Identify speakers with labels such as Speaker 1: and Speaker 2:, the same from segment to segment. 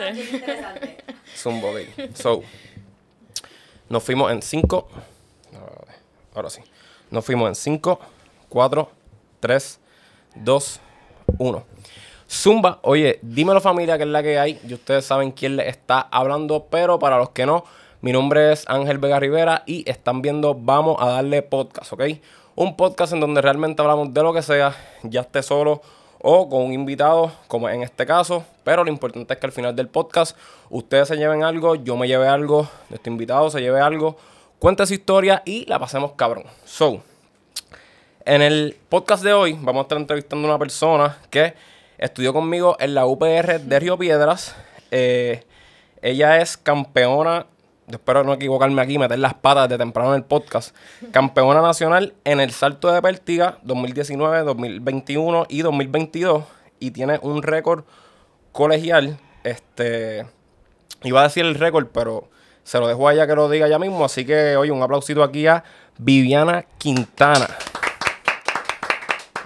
Speaker 1: interesante.
Speaker 2: Bien interesante.
Speaker 3: Zumbo, ok. So, nos fuimos en 5. Ahora sí. Nos fuimos en 5, 4, 3, 2, 1. Zumba, oye, dímelo familia que es la que hay. Y ustedes saben quién les está hablando, pero para los que no, mi nombre es Ángel Vega Rivera y están viendo Vamos a darle podcast, ¿ok? Un podcast en donde realmente hablamos de lo que sea, ya esté solo o con un invitado, como en este caso. Pero lo importante es que al final del podcast ustedes se lleven algo, yo me lleve algo, nuestro invitado se lleve algo, cuente su historia y la pasemos cabrón. So, en el podcast de hoy vamos a estar entrevistando a una persona que estudió conmigo en la UPR de Río Piedras. Eh, ella es campeona, espero no equivocarme aquí, meter las patas de temprano en el podcast. Campeona nacional en el salto de pértiga 2019, 2021 y 2022. Y tiene un récord colegial. Este, iba a decir el récord, pero se lo dejo a ella que lo diga ya mismo. Así que, oye, un aplausito aquí a Viviana Quintana.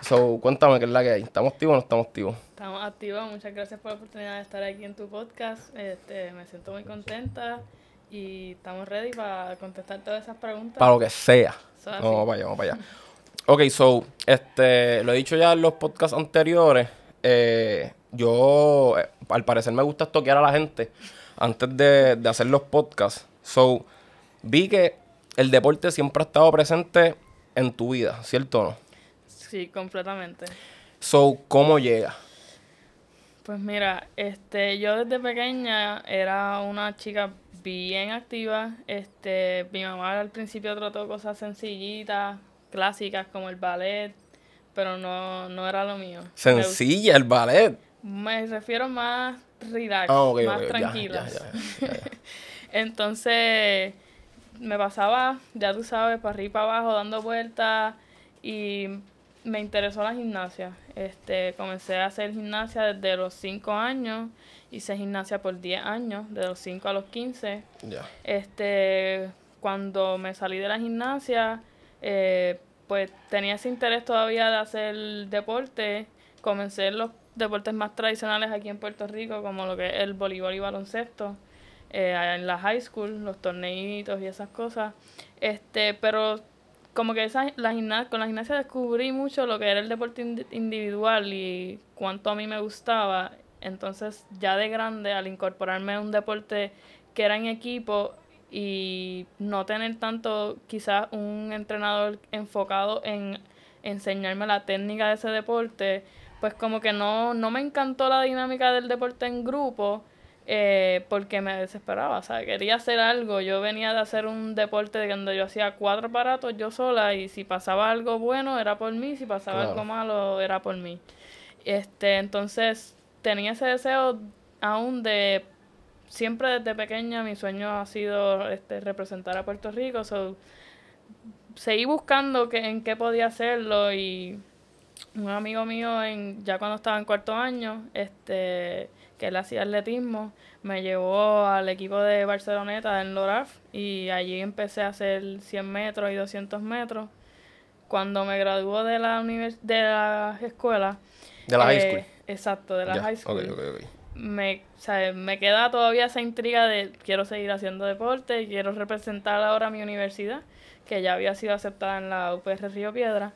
Speaker 3: So, cuéntame qué es la que hay. ¿Estamos activos o no estamos activos?
Speaker 1: Estamos activos. Muchas gracias por la oportunidad de estar aquí en tu podcast. Este, me siento muy contenta y estamos ready para contestar todas esas preguntas.
Speaker 3: Para lo que sea. Vamos para allá, vamos para allá. Ok, so, este, lo he dicho ya en los podcasts anteriores. eh, yo, eh, al parecer, me gusta toquear a la gente antes de, de hacer los podcasts. So, vi que el deporte siempre ha estado presente en tu vida, ¿cierto o no?
Speaker 1: Sí, completamente.
Speaker 3: So, ¿cómo llega?
Speaker 1: Pues mira, este, yo desde pequeña era una chica bien activa. Este, mi mamá al principio trató cosas sencillitas, clásicas como el ballet, pero no, no era lo mío.
Speaker 3: Sencilla, el ballet.
Speaker 1: Me refiero más relax,
Speaker 3: Ah,
Speaker 1: más
Speaker 3: ok, ya,
Speaker 1: tranquilas.
Speaker 3: ya, ya, ya, ya.
Speaker 1: Entonces me pasaba, ya tú sabes, para arriba y para abajo dando vueltas y me interesó la gimnasia. Este, comencé a hacer gimnasia desde los 5 años, hice gimnasia por 10 años, de los 5 a los 15.
Speaker 3: Ya.
Speaker 1: Este, cuando me salí de la gimnasia, eh, pues tenía ese interés todavía de hacer deporte. Comencé en los deportes más tradicionales aquí en Puerto Rico, como lo que es el voleibol y baloncesto, eh, en la high school, los torneitos y esas cosas. Este, pero como que esa, la gimna- con la gimnasia descubrí mucho lo que era el deporte indi- individual y cuánto a mí me gustaba. Entonces, ya de grande, al incorporarme a un deporte que era en equipo y no tener tanto quizás un entrenador enfocado en enseñarme la técnica de ese deporte, pues como que no, no me encantó la dinámica del deporte en grupo eh, porque me desesperaba, o sea, quería hacer algo, yo venía de hacer un deporte de donde yo hacía cuatro aparatos yo sola y si pasaba algo bueno era por mí, si pasaba
Speaker 3: Claro.
Speaker 1: algo malo era por mí. Este, entonces tenía ese deseo aún de siempre desde pequeña mi sueño ha sido este, representar a Puerto Rico, so, seguí buscando que, en qué podía hacerlo y un amigo mío en, ya cuando estaba en cuarto año, este, que él hacía atletismo, me llevó al equipo de Barceloneta en Loraf y allí empecé a hacer 100 metros y 200 metros. Cuando me graduó de la univers de la escuela.
Speaker 3: De la high
Speaker 1: eh,
Speaker 3: school.
Speaker 1: Exacto, de la high school
Speaker 3: ok, ok, ok.
Speaker 1: me, o sea, me queda todavía esa intriga de quiero seguir haciendo deporte, quiero representar ahora mi universidad, que ya había sido aceptada en la UPR Río Piedra.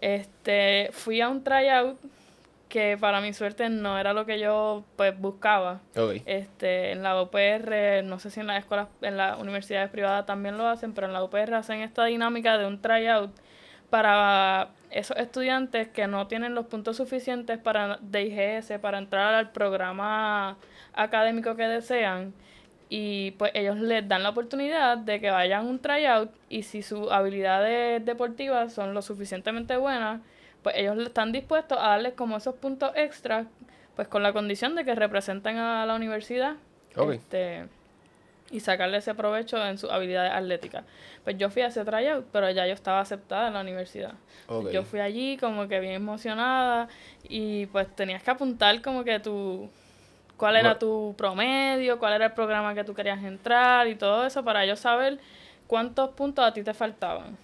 Speaker 1: Este, fui a un tryout que para mi suerte no era lo que yo pues buscaba. Este, en la UPR, no sé si en las escuelas, en las universidades privadas también lo hacen, pero en la UPR hacen esta dinámica de un tryout para esos estudiantes que no tienen los puntos suficientes para de IGS para entrar al programa académico que desean y pues ellos les dan la oportunidad de que vayan a un tryout y si sus habilidades deportivas son lo suficientemente buenas, pues ellos están dispuestos a darles como esos puntos extras, pues con la condición de que representen a la universidad este, y sacarle ese provecho en sus habilidades atléticas. Pues yo fui a ese tryout, pero ya yo estaba aceptada en la universidad. Yo fui allí como que bien emocionada y pues tenías que apuntar como que tu cuál era tu promedio, cuál era el programa que tú querías entrar y todo eso para yo saber cuántos puntos a ti te faltaban.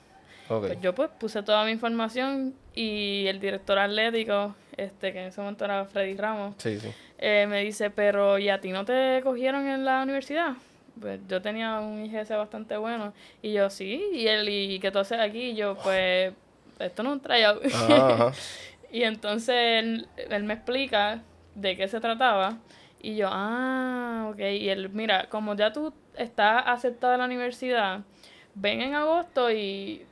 Speaker 1: Pues yo pues puse toda mi información y el director atlético este, que en ese momento era Freddy Ramos,
Speaker 3: Sí, sí.
Speaker 1: eh, me dice, pero ¿y a ti no te cogieron en la universidad? Pues yo tenía un IGS bastante bueno. Y yo, sí, y él, ¿y qué tú haces aquí? Y yo, pues, esto no es un tryout. Y entonces él, él me explica de qué se trataba. Y yo, ah, ok. Y él, mira, como ya tú estás aceptado en la universidad, ven en agosto y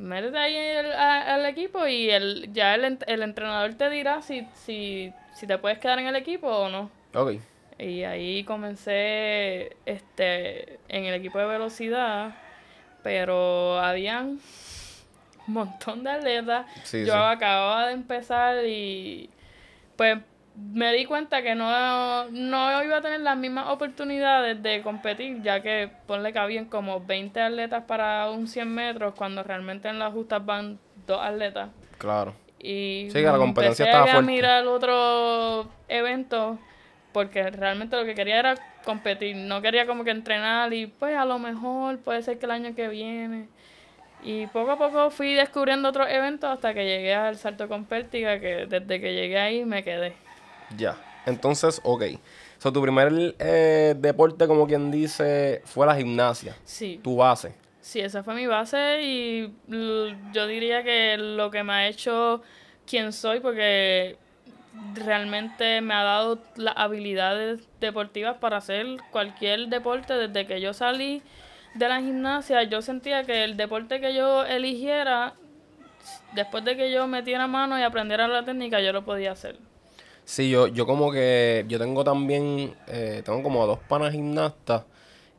Speaker 1: métete ahí el- a- al equipo y el, ya el, el entrenador te dirá si, si, si te puedes quedar en el equipo o no.
Speaker 3: Ok.
Speaker 1: Y ahí comencé este en el equipo de velocidad, pero habían un montón de atletas.
Speaker 3: Sí,
Speaker 1: Yo
Speaker 3: sí.
Speaker 1: acababa de empezar y pues me di cuenta que no, no iba a tener las mismas oportunidades de competir, ya que ponle que habían como 20 atletas para un 100 metros, cuando realmente en las justas van dos atletas.
Speaker 3: Claro.
Speaker 1: Y
Speaker 3: Sí, que la competencia estaba
Speaker 1: a
Speaker 3: fuerte.
Speaker 1: mirar otro evento porque realmente lo que quería era competir. No quería como que entrenar y pues a lo mejor puede ser que el año que viene. Y poco a poco fui descubriendo otros eventos hasta que llegué al salto con pértiga, que desde que llegué ahí me quedé.
Speaker 3: Ya. Entonces, ok. So, tu primer eh, deporte, como quien dice, fue la gimnasia.
Speaker 1: Sí,
Speaker 3: Tu base.
Speaker 1: sí, esa fue mi base y yo diría que lo que me ha hecho quien soy, porque realmente me ha dado las habilidades deportivas para hacer cualquier deporte desde que yo salí de la gimnasia. Yo sentía que el deporte que yo eligiera, después de que yo metiera mano y aprendiera la técnica, yo lo podía hacer.
Speaker 3: Sí, yo, yo como que, yo tengo también, eh, tengo como dos panas gimnastas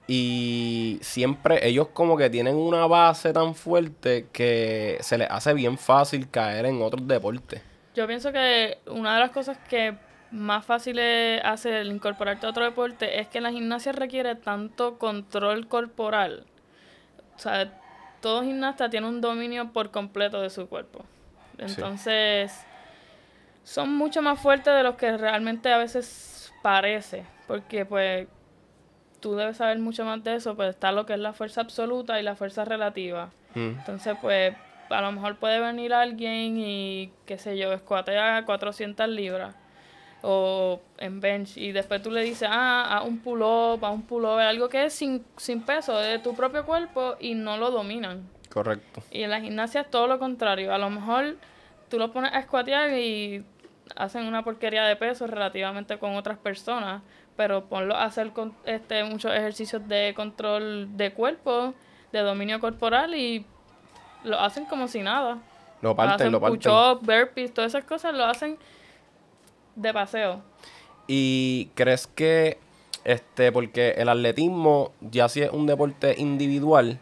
Speaker 3: y siempre ellos como que tienen una base tan fuerte que se les hace bien fácil caer en otros deportes.
Speaker 1: Yo pienso que una de las cosas que más fácil es hacer el incorporarte a otro deporte es que la gimnasia requiere tanto control corporal. O sea, todo gimnasta tiene un dominio por completo de su cuerpo. Entonces, son mucho más fuertes de los que realmente a veces parece. Porque pues tú debes saber mucho más de eso, pues está lo que es la fuerza absoluta y la fuerza relativa.
Speaker 3: Mm.
Speaker 1: Entonces, pues, a lo mejor puede venir alguien y, qué sé yo, escuatea 400 libras o en bench y después tú le dices, ah, a un pull-up, a un pull-over, algo que es sin, sin peso, de tu propio cuerpo y no lo dominan.
Speaker 3: Correcto.
Speaker 1: Y en la gimnasia es todo lo contrario. A lo mejor tú lo pones a escuatear y hacen una porquería de peso relativamente con otras personas, pero ponlo a hacer con, este, muchos ejercicios de control de cuerpo, de dominio corporal y lo hacen como si nada.
Speaker 3: Lo parten,
Speaker 1: hacen
Speaker 3: lo parten.
Speaker 1: push-ups, burpees, todas esas cosas lo hacen de paseo.
Speaker 3: ¿Y crees que, este, porque el atletismo, ya si es un deporte individual,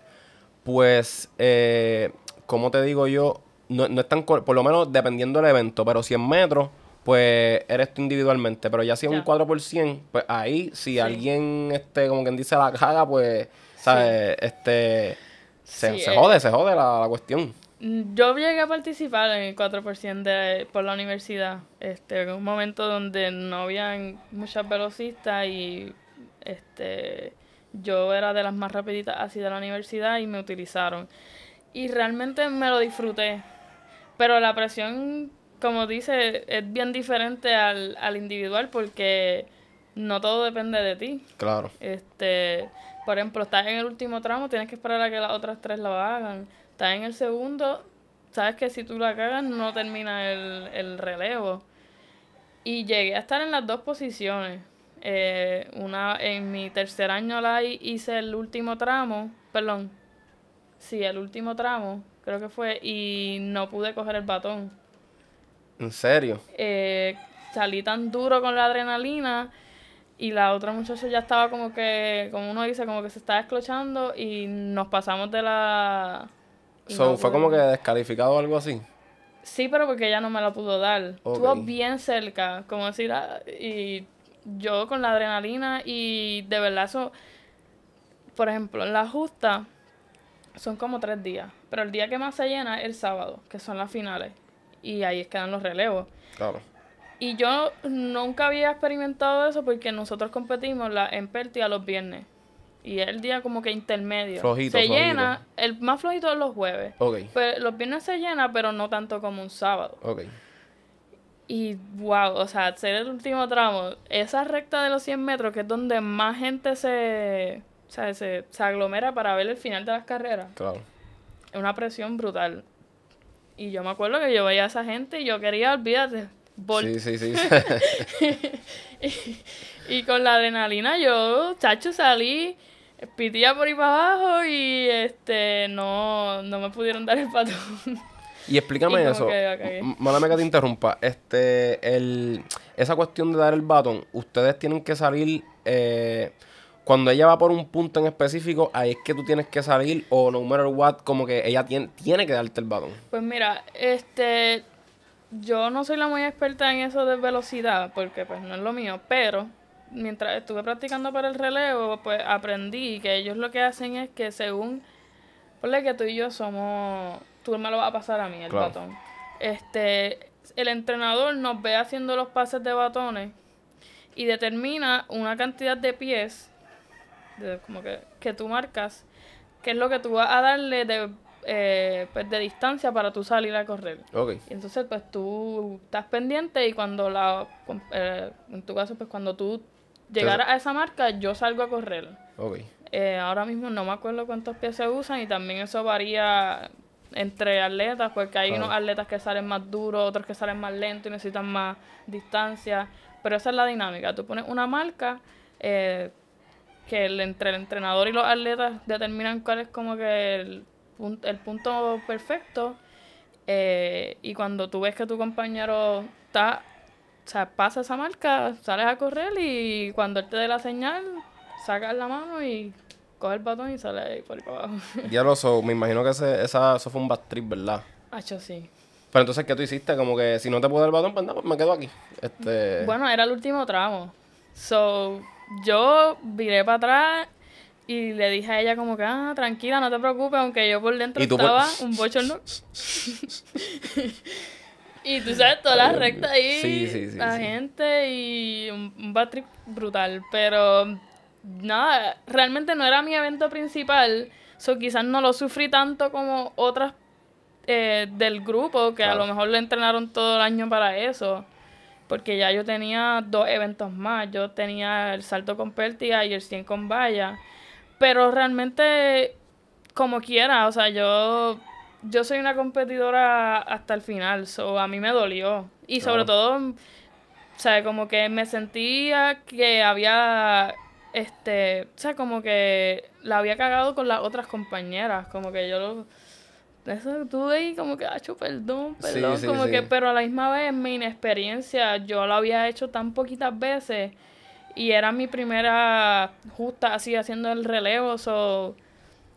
Speaker 3: pues, eh, como te digo yo, no, no es tan, por lo menos dependiendo del evento, pero 100 metros, pues eres tú individualmente, pero ya si es un
Speaker 1: Ya.
Speaker 3: 4 por 100, pues ahí, si
Speaker 1: Sí.
Speaker 3: alguien, este, como quien dice la caga, pues, ¿sabes? Este, se,
Speaker 1: Sí,
Speaker 3: se
Speaker 1: eh.
Speaker 3: jode, se jode la, la cuestión.
Speaker 1: Mm, Yo llegué a participar en el 4% de, por la universidad. Este, en un momento donde no habían muchas velocistas y este, yo era de las más rapiditas así de la universidad y me utilizaron. Y realmente me lo disfruté. Pero la presión, como dice, es bien diferente al, al individual porque no todo depende de ti.
Speaker 3: Claro.
Speaker 1: Este, por ejemplo, estás en el último tramo, tienes que esperar a que las otras tres lo hagan. Estás en el segundo, sabes que si tú la cagas no termina el, el relevo. Y llegué a estar en las dos posiciones. Eh, una en mi tercer año la hi- hice el último tramo, perdón, sí, el último tramo, creo que fue, y no pude coger el batón
Speaker 3: ¿En serio?
Speaker 1: eh, salí tan duro con la adrenalina y la otra muchacha ya estaba como que, como uno dice, como que se estaba esclochando y nos pasamos de la... y
Speaker 3: So,
Speaker 1: no
Speaker 3: ¿Fue como que descalificado o algo así?
Speaker 1: Sí, pero porque ella no me la pudo dar.
Speaker 3: Ok.
Speaker 1: Estuvo bien cerca, como decir, ah, y yo con la adrenalina y de verdad eso, por ejemplo, en la justa son como tres días, pero el día que más se llena es el sábado, que son las finales, y ahí es que dan los relevos.
Speaker 3: Claro.
Speaker 1: Y yo nunca había experimentado eso porque nosotros competimos la, en Pértiga los viernes. Y es el día como que intermedio.
Speaker 3: Flojito,
Speaker 1: se
Speaker 3: flojito.
Speaker 1: llena, el más flojito es los jueves.
Speaker 3: Ok,
Speaker 1: Pues los viernes se llena, pero no tanto como un sábado.
Speaker 3: ok.
Speaker 1: Y wow, o sea, hacer el último tramo, esa recta de los 100 metros, que es donde más gente se, o sea, se, se aglomera para ver el final de las carreras.
Speaker 3: Claro.
Speaker 1: Es una presión brutal. Y yo me acuerdo que yo veía a esa gente y yo quería, olvídate,
Speaker 3: Sí, sí, sí.
Speaker 1: y con la adrenalina yo, chacho, salí, pitía por ahí para abajo y este no, no me pudieron dar el patón.
Speaker 3: Y explícame
Speaker 1: Y
Speaker 3: eso.
Speaker 1: que
Speaker 3: Málame que te interrumpa. Este, el, esa cuestión de dar el batón, ustedes tienen que salir. eh, cuando ella va por un punto en específico, ahí es que tú tienes que salir, o no matter what, como que ella tiene, tiene que darte el batón.
Speaker 1: Pues mira, este, yo no soy la muy experta en eso de velocidad, porque pues no es lo mío, pero mientras estuve practicando para el relevo, pues aprendí que ellos lo que hacen es que según, ponle que tú y yo somos, tú me lo vas a pasar a mí, el
Speaker 3: Claro.
Speaker 1: batón. Este, el entrenador nos ve haciendo los pases de batones y determina una cantidad de pies, de, como que, que tú marcas, que es lo que tú vas a darle de, eh, pues, de distancia para tú salir a correr.
Speaker 3: Ok.
Speaker 1: Y entonces, pues tú estás pendiente y cuando la, eh, en tu caso, pues cuando tú llegaras a esa marca, yo salgo a correr.
Speaker 3: Ok.
Speaker 1: Eh, ahora mismo no me acuerdo cuántos pies se usan y también eso varía entre atletas, porque hay
Speaker 3: Claro.
Speaker 1: unos atletas que salen más duros, otros que salen más lentos y necesitan más distancia. Pero esa es la dinámica. Tú pones una marca eh, que el, entre el entrenador y los atletas determinan cuál es como que el, el punto perfecto. eh, y cuando tú ves que tu compañero está, o sea, pasa esa marca, sales a correr y cuando él te dé la señal, sacas la mano y coges el batón y sales ahí por ahí para abajo.
Speaker 3: Ya lo so, me imagino que ese, esa, eso fue un bad trip, ¿verdad?
Speaker 1: Hacho, sí.
Speaker 3: Pero entonces, ¿qué tú hiciste? Como que si no te puedo dar el batón, pues nada, pues me quedo aquí. Este.
Speaker 1: Bueno, era el último tramo. So, yo viré para atrás y le dije a ella como que, ah, tranquila, no te preocupes, aunque yo por dentro
Speaker 3: ¿Y tú por-
Speaker 1: estaba un bochorno. y tú sabes, toda la recta ahí,
Speaker 3: Sí, sí, sí,
Speaker 1: la gente y un, un bad trip brutal. Pero nada, realmente no era mi evento principal. So, quizás no lo sufrí tanto como otras eh, del grupo, que a lo mejor le entrenaron todo el año para eso. Porque ya yo tenía dos eventos más. Yo tenía el salto con pértiga y el 100 con valla. Pero realmente, como quiera, o sea, yo, yo soy una competidora hasta el final. So, a mí me dolió. Y sobre todo, o sea, como que me sentía que había, este, o sea, como que la había cagado con las otras compañeras. Como que yo lo... Eso tuve ahí como que, hecho perdón,
Speaker 3: Sí,
Speaker 1: perdón.
Speaker 3: sí,
Speaker 1: como
Speaker 3: sí.
Speaker 1: que, pero a la misma vez, mi inexperiencia, yo lo había hecho tan poquitas veces. Y era mi primera justa así haciendo el relevo. So,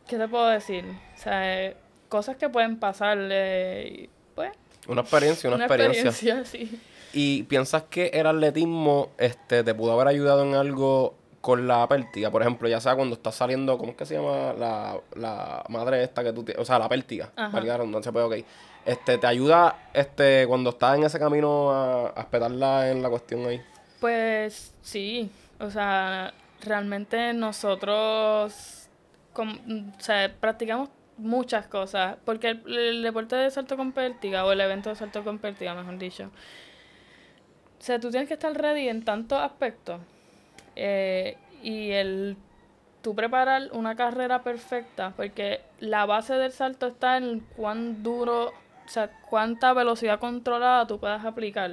Speaker 1: ¿Qué te puedo decir? O sea, cosas que pueden pasar. eh, pues,
Speaker 3: Una experiencia, una,
Speaker 1: una
Speaker 3: experiencia.
Speaker 1: experiencia, sí.
Speaker 3: ¿Y piensas que el atletismo este, te pudo haber ayudado en algo con la pértiga? Por ejemplo, ya sea cuando estás saliendo, ¿cómo es que se llama la, la madre esta que tú tienes? O sea, la pértiga, la redundancia, pues ok. Este, ¿Te ayuda este, cuando estás en ese camino a, a espetarla en la cuestión ahí?
Speaker 1: Pues sí, o sea, realmente nosotros com- o sea, practicamos muchas cosas, porque el, el deporte de salto con pértiga, o el evento de salto con pértiga, mejor dicho, o sea, tú tienes que estar ready en tantos aspectos. Eh, y el tú preparar una carrera perfecta, porque la base del salto está en cuán duro, o sea, cuánta velocidad controlada tú puedas aplicar.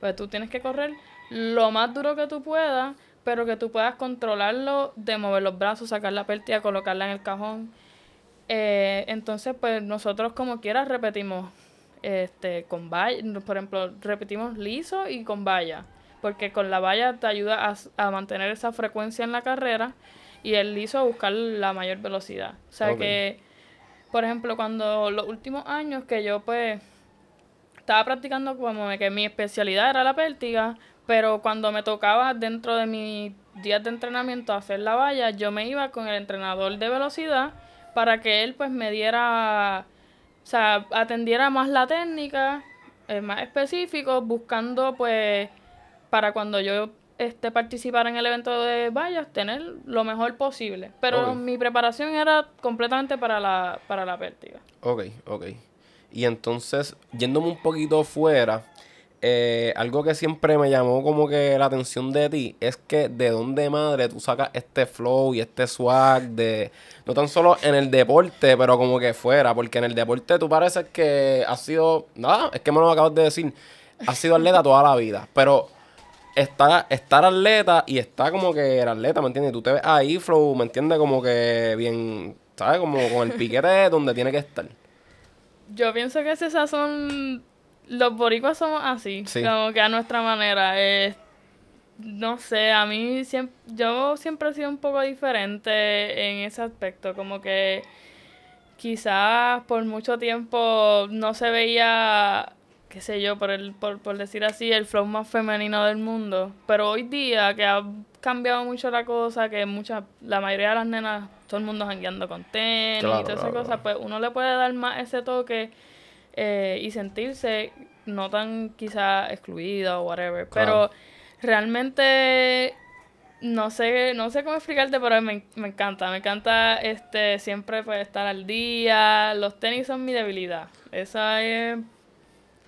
Speaker 1: Pues tú tienes que correr lo más duro que tú puedas, pero que tú puedas controlarlo de mover los brazos, sacar la pértiga, colocarla en el cajón. Eh, entonces, pues nosotros como quiera repetimos este con valla, por ejemplo, repetimos liso y con valla, porque con la valla te ayuda a, mantener esa frecuencia en la carrera y el liso a buscar la mayor velocidad. O sea que, por ejemplo, cuando los últimos años que yo pues estaba practicando como que mi especialidad era la pértiga, pero cuando me tocaba dentro de mis días de entrenamiento hacer la valla, yo me iba con el entrenador de velocidad para que él pues me diera, o sea, atendiera más la técnica, eh, más específico, buscando pues para cuando yo este participara en el evento de vallas tener lo mejor posible. Pero mi preparación era completamente para la, para la pértiga.
Speaker 3: Ok, ok. Y entonces, yéndome un poquito fuera, eh, algo que siempre me llamó como que la atención de ti es que de dónde madre tú sacas este flow y este swag de no tan solo en el deporte, pero como que fuera, porque en el deporte tú pareces que has sido, nada, es que me lo acabas de decir, has sido atleta toda la vida, pero está, estar atleta y está como que el atleta, ¿me entiendes? Tú te ves ahí, flow, ¿me entiendes? Como que bien, ¿sabes? Como con el piquete donde tiene que estar.
Speaker 1: Yo pienso que esas son los boricuas somos así, como que a nuestra manera. no sé, a mí siempre, yo siempre he sido un poco diferente en ese aspecto, como que quizás por mucho tiempo no se veía, qué sé yo, por, el, por, por decir así, el flow más femenino del mundo, pero hoy día que ha cambiado mucho la cosa, que mucha, la mayoría de las nenas, todo el mundo jangueando con tenis y todas esas cosas, pues uno le puede dar más ese toque eh, y sentirse no tan quizá excluida o whatever. Pero realmente no sé, no sé cómo explicarte, pero me, encanta. Me encanta este siempre pues, estar al día. Los tenis son mi debilidad. Esa es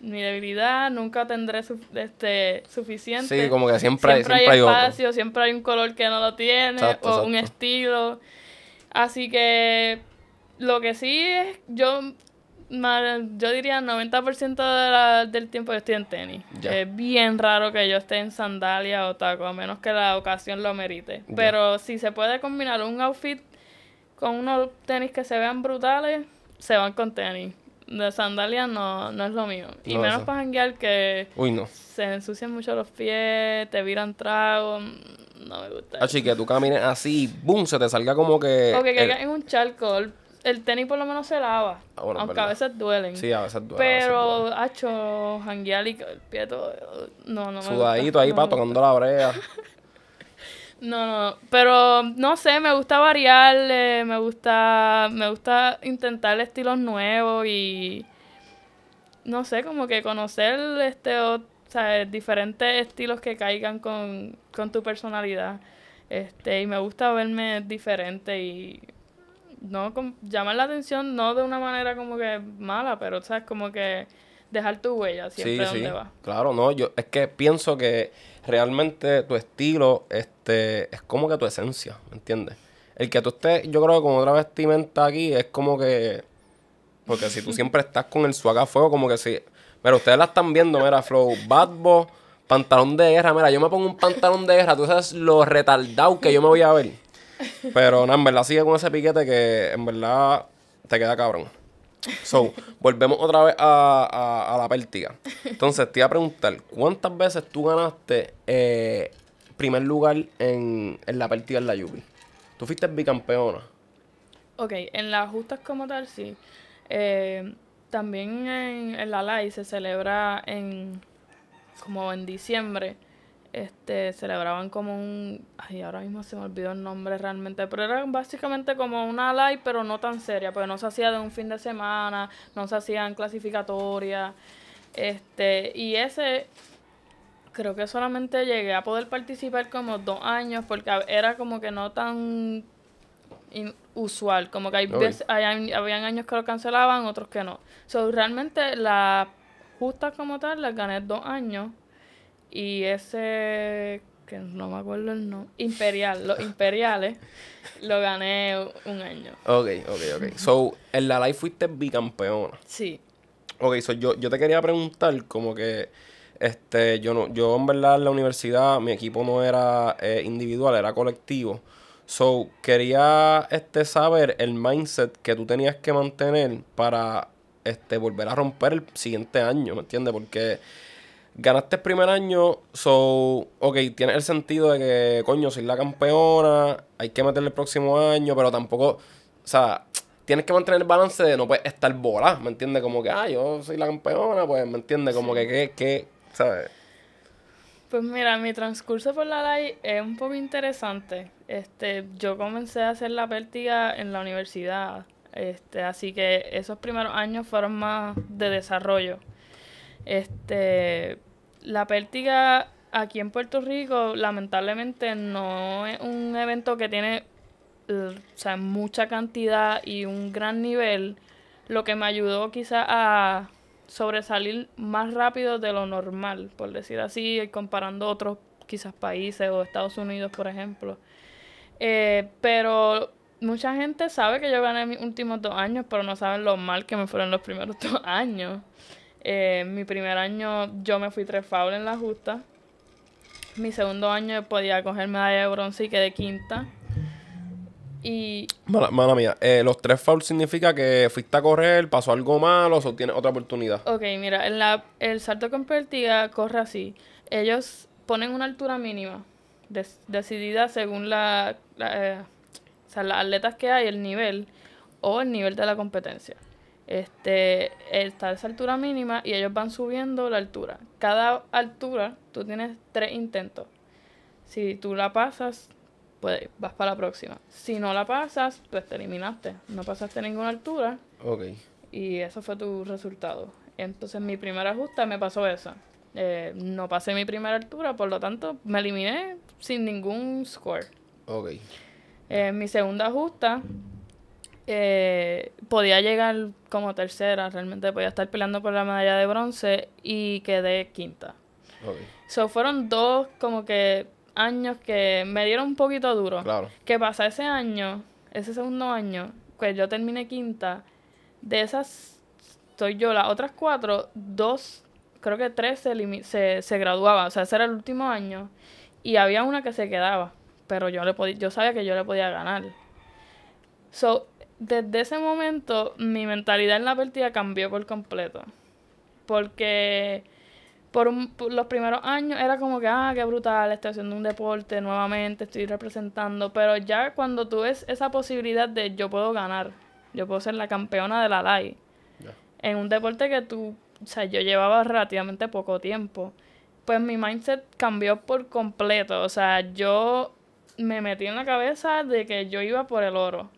Speaker 1: mi debilidad. Nunca tendré este, suficiente.
Speaker 3: Sí, como que siempre, hay,
Speaker 1: siempre hay espacio, siempre hay un color que no lo tiene o un estilo. Así que lo que sí es, yo yo diría 90% de del tiempo yo estoy en tenis. Es bien raro que yo esté en sandalia o taco, a menos que la ocasión lo merite. Pero si se puede combinar un outfit con unos tenis que se vean brutales, se van con tenis. De sandalia no, no es lo mío. Y menos para janguear que se ensucian mucho los pies, te viran tragos. No me gusta.
Speaker 3: Así que tú camines así, boom, se te salga como que.
Speaker 1: O que caiga en un charco el tenis por lo menos se lava. Ah, aunque a veces duelen.
Speaker 3: Sí, a veces duelen.
Speaker 1: Pero, hacho, janguear y el pie todo. No, no.
Speaker 3: Sudadito ahí para tocando la brea.
Speaker 1: no, no. Pero no sé, me gusta variar. me gusta. Me gusta intentar estilos nuevos y. No sé, como que conocer este. O, sea, diferentes estilos que caigan con, con tu personalidad. Este, y me gusta verme diferente y no llamar la atención no de una manera como que mala, pero sabes como que dejar tu huella siempre donde va.
Speaker 3: Claro, no, yo es que pienso que realmente tu estilo este es como que tu esencia, ¿me entiendes? El que tú estés, yo creo que con otra vestimenta aquí es como que porque si tú siempre estás con el swag a fuego como que si pero ustedes la están viendo, mira, Flow, Bad Boy, pantalón de guerra, mira, yo me pongo un pantalón de guerra, tú sabes lo retardado que yo me voy a ver. Pero no, en verdad sigue con ese piquete que en verdad te queda cabrón. So, volvemos otra vez a, la pértiga. Entonces, te iba a preguntar, ¿cuántas veces tú ganaste eh, primer lugar en, la pértiga en la Yupi? ¿Tú fuiste bicampeona?
Speaker 1: Ok, en las justas como tal, sí. Eh, también en, en la LAI se celebra en como en diciembre este, celebraban como un, ay, ahora mismo se me olvidó el nombre realmente, pero era básicamente como una live, pero no tan seria, porque no se hacía de un fin de semana, no se hacían clasificatorias, este, y ese, creo que solamente llegué a poder participar como dos años, porque era como que no tan usual, como que hay veces, habían años que lo cancelaban, otros que no. So, realmente la justa como tal las gané dos años y ese, que no me acuerdo el nombre, Imperial, los Imperiales, lo gané un año.
Speaker 3: Ok, ok, ok. So, en la live fuiste bicampeona.
Speaker 1: Sí.
Speaker 3: Ok, so yo, yo te quería preguntar como que, este, yo no, yo en verdad en la universidad mi equipo no era eh, individual, era colectivo. So, quería este, saber el mindset que tú tenías que mantener para este, volver a romper el siguiente año, ¿me entiendes? Porque Ganaste el primer año, so, ok, tiene el sentido de que, coño, soy la campeona, hay que meterle el próximo año, pero tampoco, o sea, tienes que mantener el balance de no puedes estar bola, ¿me entiendes? Como que, ah, yo soy la campeona, pues, ¿me entiendes? Como que, que, que, ¿sabes?
Speaker 1: Pues mira, mi transcurso por la ley es un poco interesante. Este, yo comencé a hacer la pértiga en la universidad, este, así que esos primeros años fueron más de desarrollo. Este, la pértiga aquí en Puerto Rico, lamentablemente, no es un evento que tiene sea, mucha cantidad y un gran nivel, lo que me ayudó quizá a sobresalir más rápido de lo normal, por decir así, comparando otros quizás países o Estados Unidos, por ejemplo. Eh, pero mucha gente sabe que yo gané mis últimos dos años, pero no saben lo mal que me fueron los primeros dos años. Eh, mi primer año yo me fui tres fouls en la justa. Mi segundo año podía coger medalla de bronce y quedé quinta. Y.
Speaker 3: Mala, mía, eh, los tres fouls significa que fuiste a correr, pasó algo malo o tienes otra oportunidad.
Speaker 1: Ok, mira, en la, el salto con pértiga corre así. Ellos ponen una altura mínima decidida según la, eh, o sea, las atletas que hay, el nivel o el nivel de la competencia. Este, está esa altura mínima y ellos van subiendo la altura. Cada altura tú tienes tres intentos. Si tú la pasas, pues vas para la próxima. Si no la pasas, pues te eliminaste. No pasaste ninguna altura.
Speaker 3: Ok.
Speaker 1: Y eso fue tu resultado. Entonces mi primera ajuste me pasó eso. Eh, no pasé mi primera altura, por lo tanto me eliminé sin ningún score.
Speaker 3: Ok.
Speaker 1: Eh, mi segunda justa eh, podía llegar como tercera, realmente podía estar peleando por la medalla de bronce y quedé quinta.
Speaker 3: Okay.
Speaker 1: So, fueron dos como que años que me dieron un poquito duro.
Speaker 3: Claro.
Speaker 1: ¿Qué pasa? Ese año, ese segundo año, pues yo terminé quinta, de esas, estoy yo, las otras cuatro, dos creo que tres se, se, se graduaba, o sea, ese era el último año, y había una que se quedaba, pero yo, le podía, yo sabía que yo le podía ganar. So, desde ese momento, mi mentalidad en la partida cambió por completo. Porque por, los primeros años era como que, ah, qué brutal, estoy haciendo un deporte nuevamente, estoy representando. Pero ya cuando tú ves esa posibilidad de yo puedo ganar, yo puedo ser la campeona de la LAI, en un deporte que tú o sea, yo llevaba relativamente poco tiempo, pues mi mindset cambió por completo. O sea, yo me metí en la cabeza de que yo iba por el oro.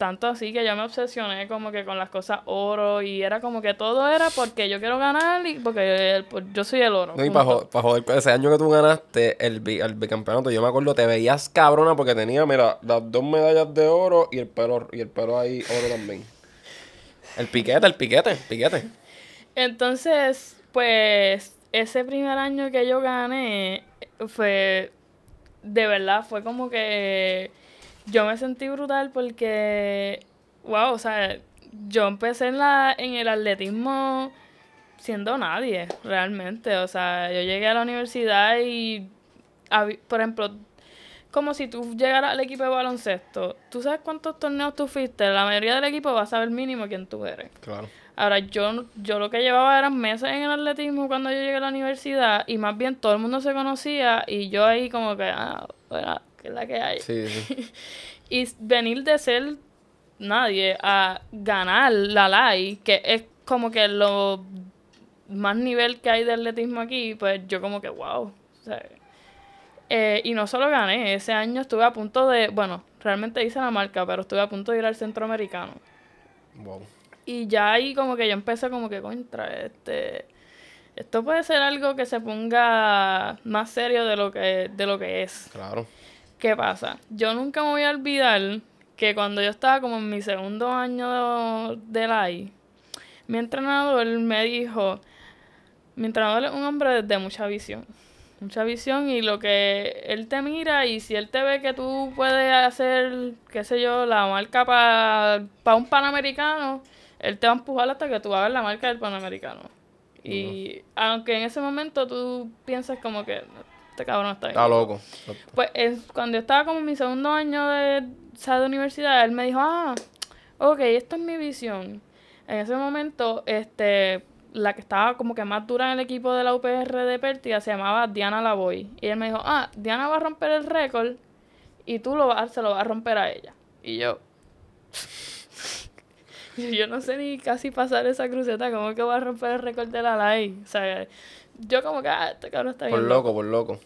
Speaker 1: Tanto así que yo me obsesioné como que con las cosas oro y era como que todo era porque yo quiero ganar y porque yo soy el oro.
Speaker 3: No, y para joder, ese año que tú ganaste el, el bicampeonato, yo me acuerdo, te veías cabrona porque tenía, mira, las dos medallas de oro y el pelo, y el pelo ahí oro también. El piquete, el piquete, el piquete.
Speaker 1: Entonces, pues, ese primer año que yo gané fue, de verdad, fue como que yo me sentí brutal porque, wow, o sea, yo empecé en, la, en el atletismo siendo nadie, realmente. O sea, yo llegué a la universidad y, por ejemplo, como si tú llegaras al equipo de baloncesto, tú sabes cuántos torneos tú fuiste, la mayoría del equipo va a saber mínimo quién tú eres.
Speaker 3: Claro.
Speaker 1: Ahora, yo, yo lo que llevaba eran meses en el atletismo cuando yo llegué a la universidad y más bien todo el mundo se conocía y yo ahí como que, ah, bueno, ¿qué es la que hay?
Speaker 3: Sí, sí.
Speaker 1: y venir de ser nadie a ganar la LAI, que es como que lo más nivel que hay de atletismo aquí, pues yo como que, wow. Eh, y no solo gané, ese año estuve a punto de, bueno, realmente hice la marca, pero estuve a punto de ir al centroamericano.
Speaker 3: Wow.
Speaker 1: Y ya ahí como que yo empecé como que contra este esto puede ser algo que se ponga más serio de lo que de lo que es.
Speaker 3: Claro.
Speaker 1: ¿Qué pasa? Yo nunca me voy a olvidar que cuando yo estaba como en mi segundo año de, LAI, mi entrenador me dijo, mi entrenador es un hombre de mucha visión, mucha visión y lo que él te mira y si él te ve que tú puedes hacer, qué sé yo, la marca para un panamericano, él te va a empujar hasta que tú hagas la marca del Panamericano. Y aunque en ese momento tú piensas como que este cabrón está
Speaker 3: ahí. Está loco.
Speaker 1: Pues cuando yo estaba como en mi segundo año de, de universidad, él me dijo, ah, ok, esta es mi visión. En ese momento, este, la que estaba como que más dura en el equipo de la UPR de Pértiga se llamaba Diana Lavoy. Y él me dijo, ah, Diana va a romper el récord y tú lo vas, se lo vas a romper a ella. Y yo, yo no sé ni casi pasar esa cruceta, ¿cómo que voy a romper el récord de la LAI? O sea, yo como que, ah, este cabrón está bien.
Speaker 3: Por loco, por loco.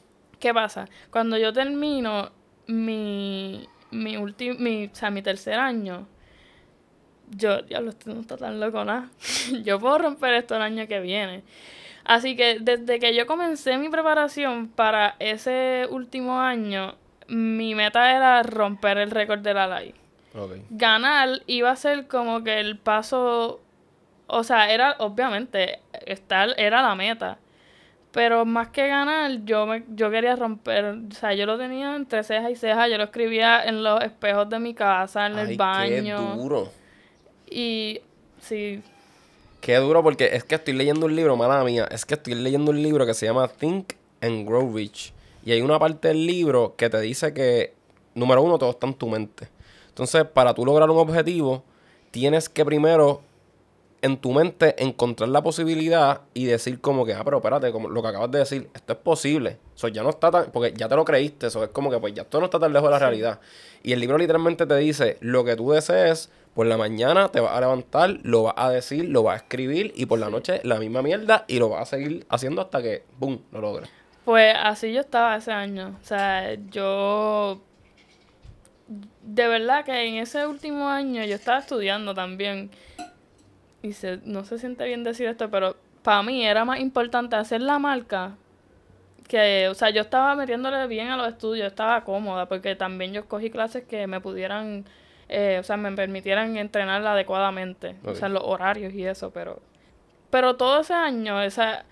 Speaker 1: ¿Qué pasa? Cuando yo termino mi, mi último, mi, o sea, mi tercer año, yo, ya lo estoy no está tan loco nada. yo puedo romper esto el año que viene. Así que desde que yo comencé mi preparación para ese último año, mi meta era romper el récord de la LAI. Ganar iba a ser como que el paso o sea, era, obviamente, estar, era la meta. Pero más que ganar, yo me, yo quería romper, o sea, yo lo tenía entre ceja y ceja, yo lo escribía en los espejos de mi casa, en el baño.
Speaker 3: Qué duro.
Speaker 1: Y sí.
Speaker 3: Qué duro porque es que estoy leyendo un libro, mala mía, es que estoy leyendo un libro que se llama Think and Grow Rich. Y hay una parte del libro que te dice que, número uno, todo está en tu mente. Entonces, para tú lograr un objetivo, tienes que primero en tu mente encontrar la posibilidad y decir como que, ah, pero espérate, como lo que acabas de decir, esto es posible. Eso ya no está tan, porque ya te lo creíste, eso es como que pues ya esto no está tan lejos de la realidad. Y el libro literalmente te dice, lo que tú desees, por la mañana te vas a levantar, lo vas a decir, lo vas a escribir y por la noche la misma mierda y lo vas a seguir haciendo hasta que, ¡boom!, lo logres.
Speaker 1: Pues así yo estaba ese año. O sea, yo de verdad que en ese último año yo estaba estudiando también y se, no se siente bien decir esto, pero para mí era más importante hacer la marca que, o sea, yo estaba metiéndole bien a los estudios, estaba cómoda, porque también yo escogí clases que me pudieran, eh, o sea, me permitieran entrenar adecuadamente, o sea, los horarios y eso, pero, pero todo ese año, esa,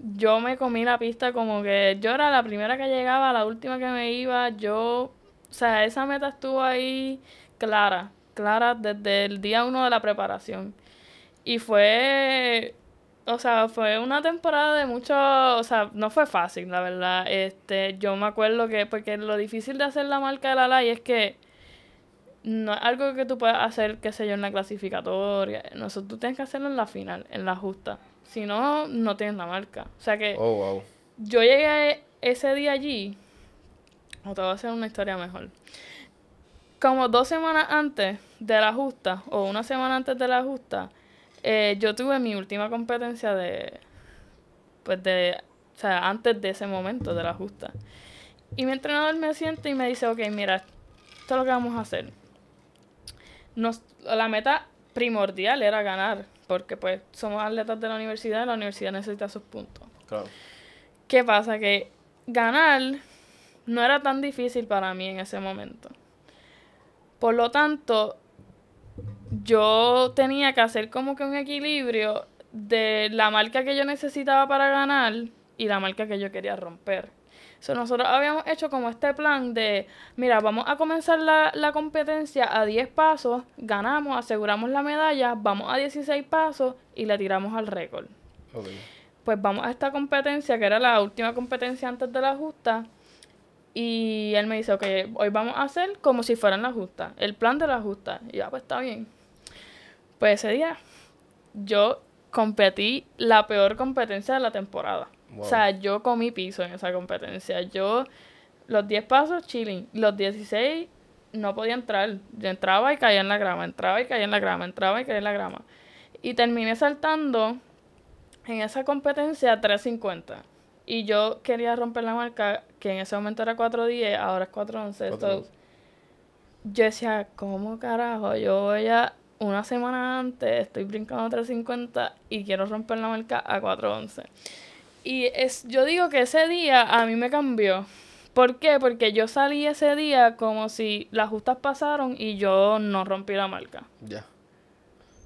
Speaker 1: yo me comí la pista como que yo era la primera que llegaba, la última que me iba, yo, o sea, esa meta estuvo ahí clara, clara desde el día uno de la preparación. Y fue, o sea, fue una temporada de mucho, o sea, no fue fácil, la verdad. Este, yo me acuerdo que, porque lo difícil de hacer la marca de la LAI es que no es algo que tú puedas hacer, qué sé yo, en la clasificatoria. No, eso tú tienes que hacerlo en la final, en la justa. Si no, no tienes la marca. O sea que
Speaker 3: Oh, wow.
Speaker 1: yo llegué ese día allí, o te voy a hacer una historia mejor. Como dos semanas antes de la justa, o una semana antes de la justa, eh, yo tuve mi última competencia de, pues de, o sea, antes de ese momento de la justa. Y mi entrenador me siente y me dice, ok, mira, esto es lo que vamos a hacer. Nos, la meta primordial era ganar, porque pues somos atletas de la universidad y la universidad necesita sus puntos.
Speaker 3: Claro.
Speaker 1: ¿Qué pasa? Que ganar no era tan difícil para mí en ese momento. Por lo tanto, yo tenía que hacer como que un equilibrio de la marca que yo necesitaba para ganar y la marca que yo quería romper. So, nosotros habíamos hecho como este plan de, mira, vamos a comenzar la, la competencia a 10 pasos, ganamos, aseguramos la medalla, vamos a 16 pasos y le tiramos al récord. Pues vamos a esta competencia, que era la última competencia antes de la justa, y él me dice, ok, hoy vamos a hacer como si fuera en la justa, el plan de la justa. Y ya, pues está bien. Pues ese día yo competí la peor competencia de la temporada.
Speaker 3: Wow.
Speaker 1: O sea, yo comí piso en esa competencia. Yo, los 10 pasos, chilling. Los 16 no podía entrar. Yo entraba y caía en la grama, entraba y caía en la grama, entraba y caía en la grama. Y terminé saltando en esa competencia 350. Y yo quería romper la marca, que en ese momento era 410, ahora es 411. So,
Speaker 3: 411.
Speaker 1: yo decía, ¿cómo carajo? Yo voy a una semana antes, estoy brincando 350 y quiero romper la marca a 411. Y es, yo digo que ese día a mí me cambió. ¿Por qué? Porque yo salí ese día como si las justas pasaron y yo no rompí la marca.
Speaker 3: Ya.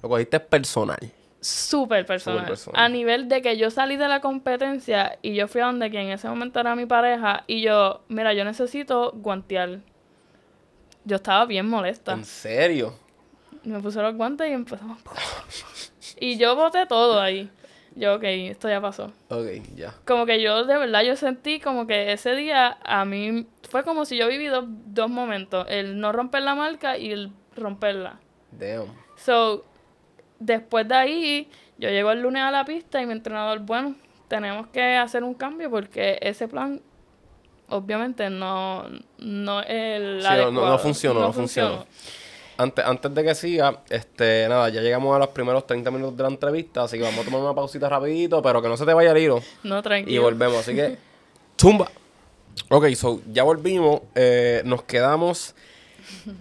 Speaker 3: Lo cogiste personal.
Speaker 1: Súper personal.
Speaker 3: Personal.
Speaker 1: A nivel de que yo salí de la competencia y yo fui a donde quien en ese momento era mi pareja y yo, mira, yo necesito guantear. Yo estaba bien molesta.
Speaker 3: ¿En serio?
Speaker 1: Me puse los guantes y empezamos. y yo boté todo ahí. Yo, ok, esto ya pasó.
Speaker 3: Ok, ya.
Speaker 1: Como que yo, de verdad, yo sentí como que ese día a mí fue como si yo viví dos, dos momentos. El no romper la marca y el romperla.
Speaker 3: Damn.
Speaker 1: So, después de ahí, yo llego el lunes a la pista y mi entrenador, bueno, tenemos que hacer un cambio porque ese plan, obviamente, no, no es el
Speaker 3: Sí, no- no- no
Speaker 1: adecuado.
Speaker 3: funcionó, no funcionó. Antes, antes de que siga, este, nada, ya llegamos a los primeros 30 minutos de la entrevista, así que vamos a tomar una pausita rapidito, pero que no se te vaya el hilo.
Speaker 1: No,
Speaker 3: Y
Speaker 1: tranquilo.
Speaker 3: volvemos, así que tumba. Ok, so ya volvimos. eh, nos quedamos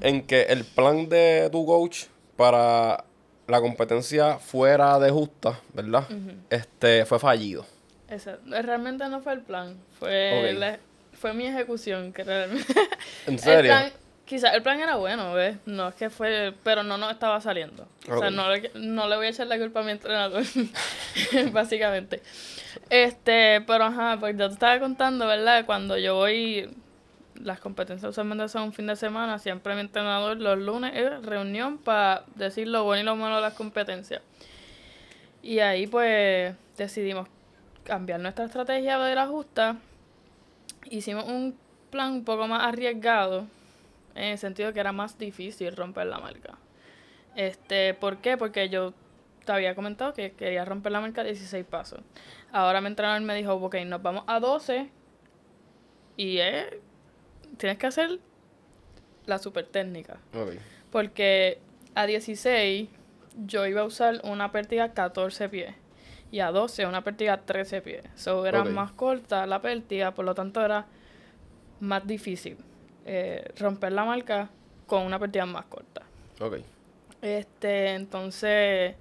Speaker 3: en que el plan de tu coach para la competencia fuera de justa, ¿verdad? Este fue fallido.
Speaker 1: Ese- realmente no fue el plan, fue, la- fue mi ejecución que realmente...
Speaker 3: ¿En
Speaker 1: El
Speaker 3: serio?
Speaker 1: plan Quizás el plan era bueno, ¿ves? No es que fue, pero no nos estaba saliendo. O sea, no le, no le voy a echar la culpa a mi entrenador, básicamente. Este, pero ajá, pues yo te estaba contando, ¿verdad? Cuando yo voy, las competencias usualmente son un fin de semana, siempre mi entrenador los lunes es reunión para decir lo bueno y lo malo de las competencias. Y ahí pues decidimos cambiar nuestra estrategia de la justa. Hicimos un plan un poco más arriesgado, en el sentido que era más difícil romper la marca. Este, ¿Por qué? Porque yo te había comentado que quería romper la marca 16 pasos. Ahora mi entrenador me dijo, ok, nos vamos a 12 y eh, tienes que hacer la super técnica. Porque a 16 yo iba a usar una pértiga 14 pies y a 12 una pértiga 13 pies. So era más corta la pértiga, por lo tanto era más difícil eh, romper la marca con una pértiga más corta.
Speaker 3: Ok.
Speaker 1: Este, entonces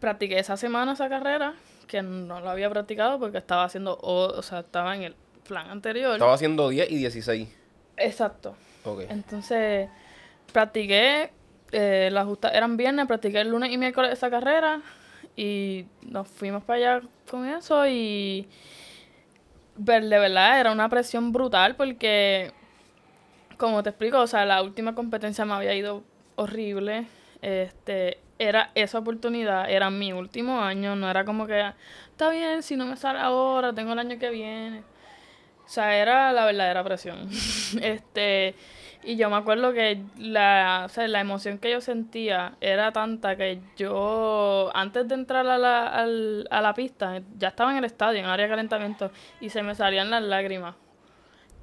Speaker 1: practiqué esa semana esa carrera, que no lo había practicado porque estaba haciendo, o, o sea, estaba en el plan anterior.
Speaker 3: Estaba haciendo 10 y 16.
Speaker 1: Exacto.
Speaker 3: Ok.
Speaker 1: Entonces, practiqué, eh, las justas eran viernes, practiqué el lunes y miércoles esa carrera y nos fuimos para allá con eso y ver- de verdad era una presión brutal porque, como te explico, o sea, la última competencia me había ido horrible, este, era esa oportunidad, era mi último año, no era como que, está bien, si no me sale ahora, tengo el año que viene. O sea, era la verdadera presión. este, y yo me acuerdo que la, o sea, la emoción que yo sentía era tanta que yo, antes de entrar a la, al- a la pista, ya estaba en el estadio, en área de calentamiento, y se me salían las lágrimas.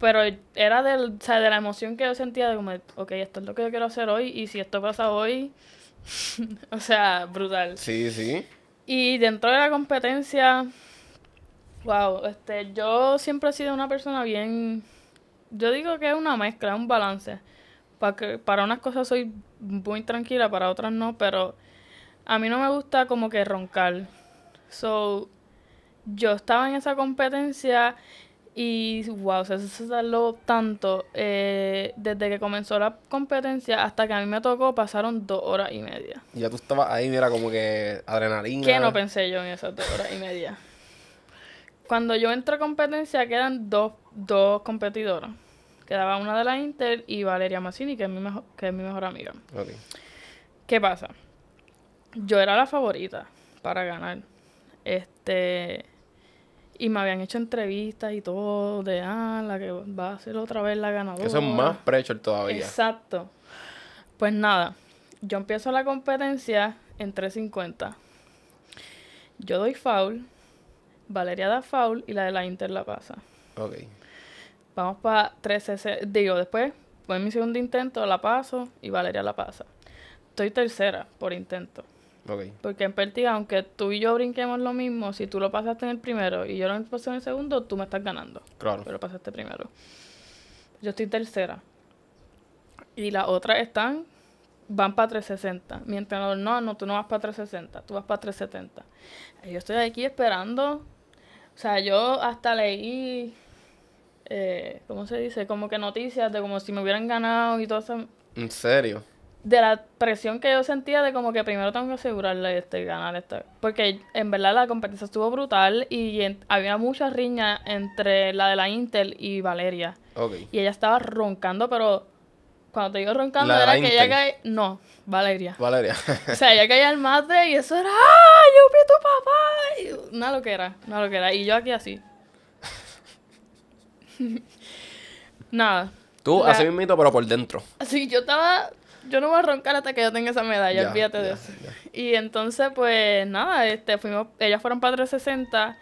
Speaker 1: Pero era del, o sea, de la emoción que yo sentía de como, ok, esto es lo que yo quiero hacer hoy, y si esto pasa hoy, o sea, brutal.
Speaker 3: Sí, sí.
Speaker 1: Y dentro de la competencia, wow, este, yo siempre he sido una persona bien, yo digo que es una mezcla, un balance. Para, que, para unas cosas soy muy tranquila, para otras no, pero a mí no me gusta como que roncar. So, yo estaba en esa competencia y wow, o sea, se tardó tanto. eh, desde que comenzó la competencia hasta que a mí me tocó pasaron dos horas y media.
Speaker 3: Ya tú estabas ahí, mira, como que adrenalina.
Speaker 1: ¿Qué no pensé yo en esas dos horas y media? Cuando yo entré a competencia quedan dos, dos competidoras. Quedaba una de la Inter y Valeria Massini, que es mi mejor, que es mi mejor amiga. ¿Qué pasa? Yo era la favorita para ganar. Este. Y me habían hecho entrevistas y todo de ah, la que va a ser otra vez la ganadora.
Speaker 3: Eso es más pressure todavía.
Speaker 1: Exacto. Pues nada, yo empiezo la competencia en 350. Yo doy foul, Valeria da foul y la de la Inter la pasa.
Speaker 3: Ok.
Speaker 1: Vamos para 360. Digo, después, pues mi segundo intento la paso y Valeria la pasa. Estoy tercera por intento. Porque en Pértiga, aunque tú y yo brinquemos lo mismo, si tú lo pasaste en el primero y yo lo pasé en el segundo, tú me estás ganando.
Speaker 3: Claro.
Speaker 1: Pero pasaste primero. Yo estoy tercera. Y las otras están, van para 360. Mi entrenador, no, no, tú no vas para 360, tú vas para 370. Y yo estoy aquí esperando. O sea, yo hasta leí, eh, ¿cómo se dice? Como que noticias de como si me hubieran ganado y todo eso.
Speaker 3: ¿En serio?
Speaker 1: De la presión que yo sentía de como que primero tengo que asegurarle este, ganar esta. Porque en verdad la competencia estuvo brutal y en- había mucha riña entre la de la Intel y Valeria. Y ella estaba roncando, pero cuando te digo roncando
Speaker 3: La
Speaker 1: era
Speaker 3: la
Speaker 1: que ella
Speaker 3: Intel.
Speaker 1: caía... No, Valeria.
Speaker 3: Valeria.
Speaker 1: O sea, ella caía al matre y eso era ¡Ah! ¡Yo vi a tu papá! Una loquera, una loquera. Y yo aquí así. Nada.
Speaker 3: Tú,
Speaker 1: La-
Speaker 3: así mismito, pero por dentro.
Speaker 1: Así yo estaba... Yo no voy a roncar hasta que yo tenga esa medalla,
Speaker 3: Ya,
Speaker 1: olvídate de eso.
Speaker 3: ya.
Speaker 1: Y entonces, pues, nada, este, fuimos... Ellas fueron para 360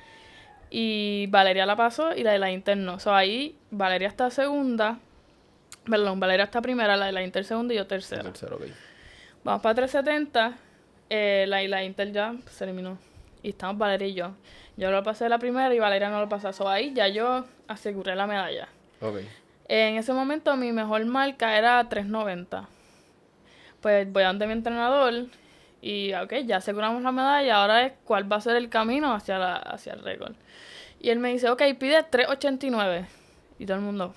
Speaker 1: y Valeria la pasó y la de la Inter no. So, ahí Valeria está segunda. Perdón, Valeria está primera, la de la Inter segunda y yo tercera.
Speaker 3: Tercero, ok.
Speaker 1: Vamos para 370. Eh, la, y la Intel ya se eliminó. Y estamos Valeria y yo. Yo lo pasé la primera y Valeria no lo pasó. So, ahí ya yo aseguré la medalla.
Speaker 3: Ok.
Speaker 1: En ese momento mi mejor marca era 390. Pues voy a donde mi entrenador y ok, ya aseguramos la medalla, ahora es cuál va a ser el camino hacia, la, hacia el récord. Y él me dice, ok, pide 389. Y todo el mundo,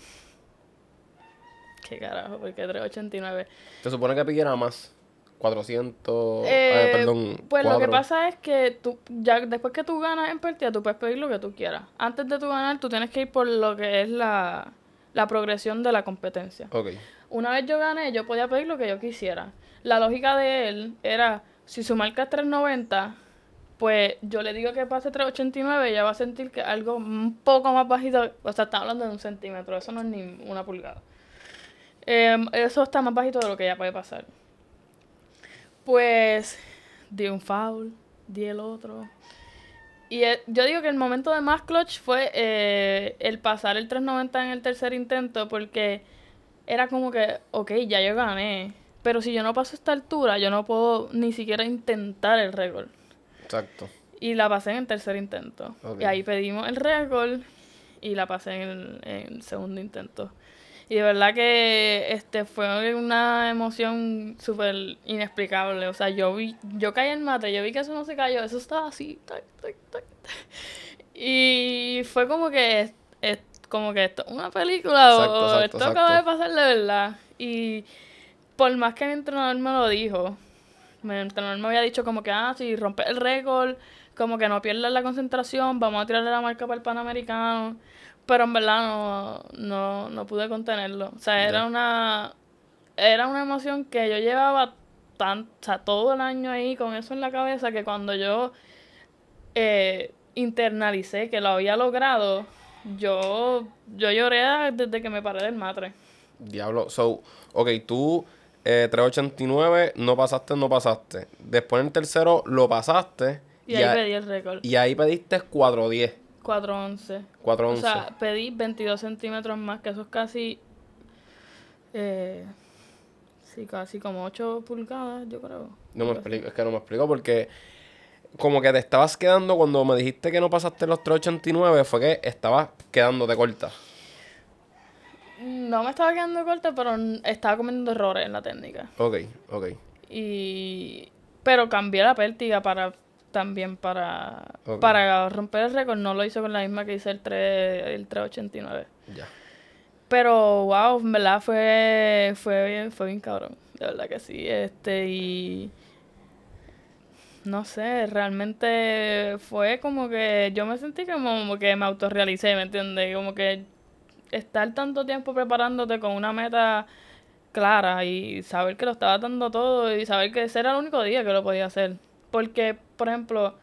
Speaker 1: qué carajo, porque 389.
Speaker 3: Se supone que pidiera más. 400,
Speaker 1: Eh,
Speaker 3: ah, perdón.
Speaker 1: Pues lo que pasa es que tú, ya después que tú ganas en partida, tú puedes pedir lo que tú quieras. Antes de tú ganar, tú tienes que ir por lo que es la, la progresión de la competencia.
Speaker 3: Ok,
Speaker 1: Una vez yo gané, yo podía pedir lo que yo quisiera. La lógica de él era, si su marca es 390, pues yo le digo que pase 389, ella va a sentir que algo un poco más bajito, o sea, está hablando de un centímetro, eso no es ni una pulgada. Em, eso está más bajito de lo que ella puede pasar. Pues di un foul, di el otro. Y eh, yo digo que el momento de más clutch fue eh, el pasar el 390 en el tercer intento, porque era como que, ok, ya yo gané. Pero si yo no paso esta altura, yo no puedo ni siquiera intentar el récord.
Speaker 3: exacto.
Speaker 1: Y la pasé en el tercer intento. Y ahí pedimos el récord y la pasé en el, en el segundo intento. Y de verdad que este fue una emoción súper inexplicable. O sea, yo vi, yo caí en mate, yo vi que eso no se cayó, eso estaba así, tac, tac, tac. Y fue como que como que esto es una película
Speaker 3: Exacto,
Speaker 1: o
Speaker 3: exacto,
Speaker 1: esto acaba de pasar de verdad. Y por más que mi entrenador me lo dijo, mi entrenador me había dicho como que, ah, si rompes el récord, como que no pierdas la concentración, vamos a tirarle la marca para el Panamericano. Pero en verdad no, no, no pude contenerlo. O sea, era una, era una emoción que yo llevaba tan, o sea, todo el año ahí con eso en la cabeza que cuando yo eh, internalicé que lo había logrado, yo, yo lloré desde que me paré del matre.
Speaker 3: Diablo. So, ok, tú eh, 389 no pasaste, no pasaste. Después en el tercero lo pasaste.
Speaker 1: Y, ahí
Speaker 3: a-
Speaker 1: pedí el récord.
Speaker 3: y ahí pediste 410.
Speaker 1: 411.
Speaker 3: 411.
Speaker 1: O sea, pedí 22 centímetros más, que eso es casi. Eh, sí, casi como 8 pulgadas, yo creo.
Speaker 3: no me explico, es que no me explico porque como que te estabas quedando cuando me dijiste que no pasaste los 389 fue que estabas quedándote corta.
Speaker 1: No me estaba quedando corta, pero estaba cometiendo errores en la técnica.
Speaker 3: Ok, ok.
Speaker 1: Y. Pero cambié la pértiga para. También para. Para romper el récord. No lo hice con la misma que hice el, 3, el 389.
Speaker 3: Ya.
Speaker 1: Pero, wow, en verdad fue, fue bien, fue bien cabrón. De verdad que sí. Este, y. No sé, realmente fue como que yo me sentí como, que me autorrealicé, ¿me entiendes? Como que estar tanto tiempo preparándote con una meta clara y saber que lo estaba dando todo y saber que ese era el único día que lo podía hacer. Porque, por ejemplo,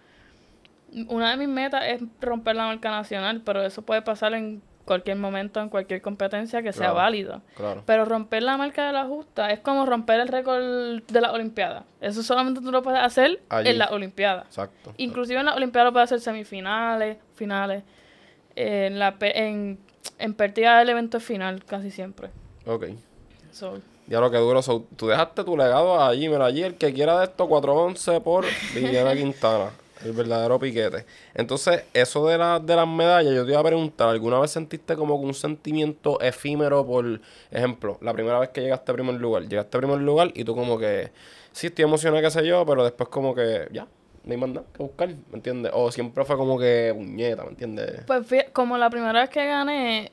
Speaker 1: una de mis metas es romper la marca nacional, pero eso puede pasar en cualquier momento, en cualquier competencia que sea
Speaker 3: Claro.
Speaker 1: válido.
Speaker 3: Claro.
Speaker 1: Pero romper la marca de la justa es como romper el récord de la Olimpiada. Eso solamente tú lo puedes hacer
Speaker 3: Allí.
Speaker 1: en la Olimpiada.
Speaker 3: Exacto.
Speaker 1: Inclusive en la Olimpiada lo puedes hacer semifinales, finales. eh, en la en, en pérdida del evento final, casi siempre.
Speaker 3: Ok.
Speaker 1: So,
Speaker 3: Ya lo que duro. So, tú dejaste tu legado allí, mira, allí el que quiera de esto 411 por Viviana Quintana. El verdadero piquete. Entonces, eso de, la, de las medallas, yo te iba a preguntar, ¿alguna vez sentiste como un sentimiento efímero por ejemplo, la primera vez que llegaste a primer lugar? Llegaste a primer lugar y tú como que, sí, estoy emocionado, qué sé yo, pero después como que, ya, no hay más nada que buscar, ¿me entiendes? O siempre fue como que, puñeta, ¿me entiendes?
Speaker 1: Pues como la primera vez que gané,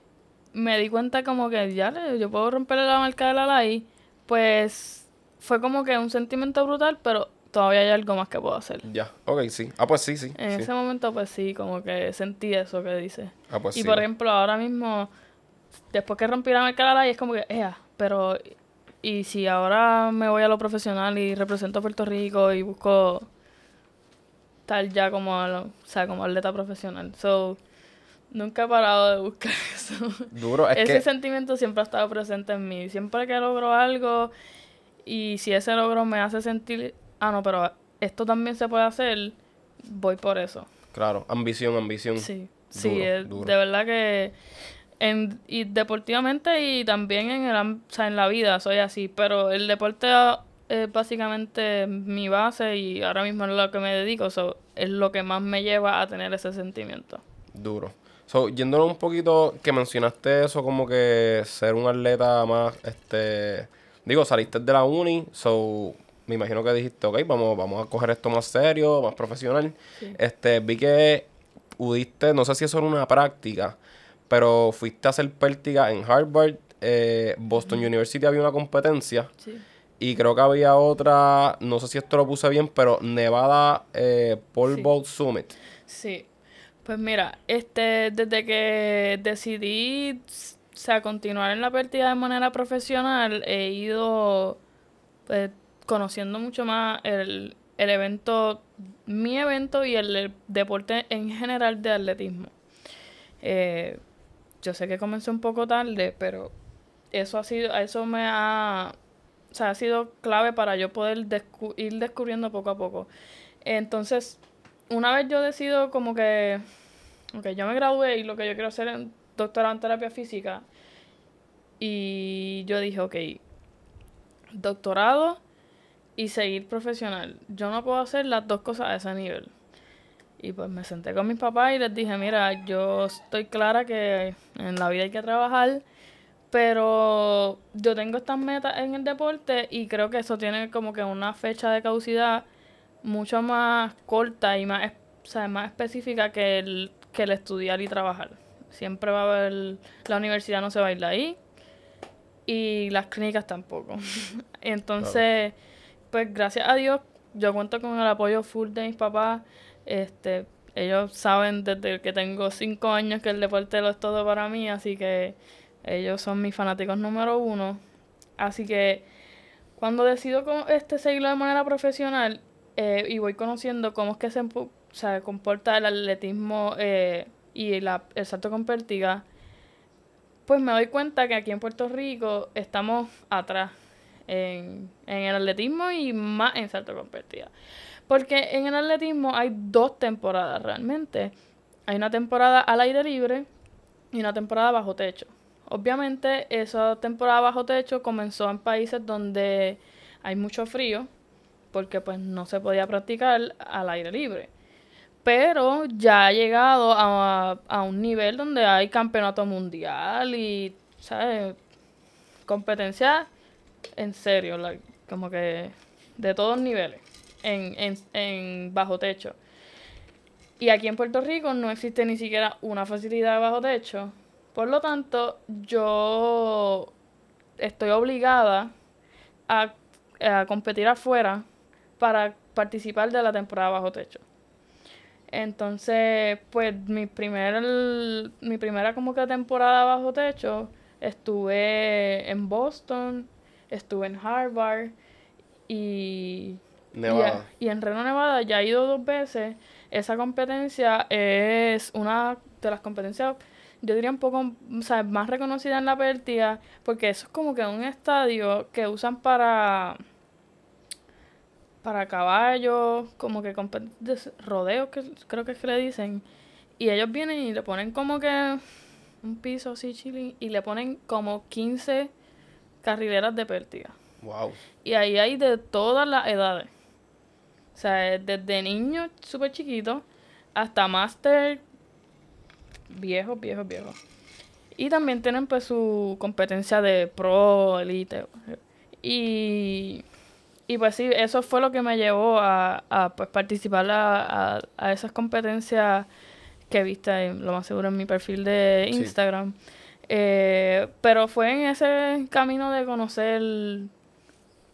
Speaker 1: me di cuenta como que ya yo puedo romperle la marca de la LAI. Pues fue como que un sentimiento brutal, pero todavía hay algo más que puedo hacer.
Speaker 3: Ya, ok, sí. Ah, pues sí, sí.
Speaker 1: En
Speaker 3: sí.
Speaker 1: ese momento, pues sí, como que sentí eso que dice.
Speaker 3: Ah, pues
Speaker 1: y
Speaker 3: sí.
Speaker 1: por ejemplo, ahora mismo, después que rompí la marca de la LAI, es como que, ea, pero. Y si ahora me voy a lo profesional y represento a Puerto Rico y busco estar ya como, lo- o sea, como atleta profesional. So, nunca he parado de buscar eso.
Speaker 3: Duro, es
Speaker 1: Ese
Speaker 3: que...
Speaker 1: sentimiento siempre ha estado presente en mí. Siempre que logro algo y si ese logro me hace sentir, ah, no, pero esto también se puede hacer, voy por eso.
Speaker 3: Claro, ambición, ambición.
Speaker 1: Sí, sí, es- de verdad que en, y deportivamente y también en, el, o sea, en la vida soy así, pero el deporte ah, es básicamente mi base y ahora mismo es lo que me dedico, so, es lo que más me lleva a tener ese sentimiento.
Speaker 3: Duro. So, yéndonos un poquito, que mencionaste eso como que ser un atleta más, este, digo, saliste de la uni, so, me imagino que dijiste, ok, vamos, vamos a coger esto más serio, más profesional.
Speaker 1: Sí.
Speaker 3: Este, vi que pudiste, no sé si eso era una práctica, pero fuiste a hacer pértiga en Harvard eh, Boston University había una competencia.
Speaker 1: Sí.
Speaker 3: Y creo que había otra, no sé si esto lo puse bien, pero Nevada eh, Pole
Speaker 1: Sí.
Speaker 3: Vault Summit.
Speaker 1: Sí. Pues mira, este, desde que decidí, o sea, continuar en la pérdida de manera profesional, he ido pues, conociendo mucho más el, el evento, mi evento y el, deporte en general de atletismo. Eh, yo sé que comencé un poco tarde, pero eso ha sido, eso me ha, o sea, ha sido clave para yo poder ir descubriendo poco a poco. Entonces, una vez yo decido como que, yo me gradué y lo que yo quiero hacer es doctorado en terapia física. Y yo dije, ok, doctorado y seguir profesional. Yo no puedo hacer las dos cosas a ese nivel. Y pues me senté con mis papás y les dije, mira, yo estoy clara que en la vida hay que trabajar, pero yo tengo estas metas en el deporte y creo que eso tiene como que una fecha de caducidad mucho más corta y más, o sea, más específica que el, que el estudiar y trabajar. Siempre va a haber, la universidad no se va a ir de ahí y las clínicas tampoco. Entonces, pues gracias a Dios, yo cuento con el apoyo full de mis papás. Este, ellos saben desde que tengo cinco años que el deporte lo es todo para mí, así que ellos son mis fanáticos número uno. Así que cuando decido co- este seguirlo de manera profesional eh, y voy conociendo cómo es que se, comporta el atletismo eh, y la- el salto con pértiga, pues me doy cuenta que aquí en Puerto Rico estamos atrás en, el atletismo y más en salto con pértiga. Porque en el atletismo hay dos temporadas realmente. Hay una temporada al aire libre y una temporada bajo techo. Obviamente esa temporada bajo techo comenzó en países donde hay mucho frío, porque pues no se podía practicar al aire libre. Pero ya ha llegado a, un nivel donde hay campeonato mundial y, ¿sabes? Competencia en serio, como que de todos niveles, en, en, en bajo techo. Y aquí en Puerto Rico no existe ni siquiera una facilidad de bajo techo. Por lo tanto, yo estoy obligada a, a competir afuera para participar de la temporada bajo techo. Entonces, pues mi primer, mi primera como que temporada bajo techo estuve en Boston, estuve en Harvard y,
Speaker 3: Nevada.
Speaker 1: y, y en Reno, Nevada ya he ido dos veces. Esa competencia es una de las competencias, yo diría un poco, o sea, más reconocida en la pértiga, porque eso es como que un estadio que usan para para caballos, como que rodeos, que creo que es que le dicen. Y ellos vienen y le ponen como que un piso así chilling y le ponen como 15 carrileras de pértiga.
Speaker 3: Wow.
Speaker 1: Y ahí hay de todas las edades. O sea, desde niños súper chiquitos hasta máster viejos, viejos, viejos. Y también tienen pues su competencia de pro, elite. Y, y pues sí, eso fue lo que me llevó a, a, pues, participar a, a, a esas competencias que viste lo más seguro en mi perfil de
Speaker 3: Sí.
Speaker 1: Eh, pero fue en ese camino de conocer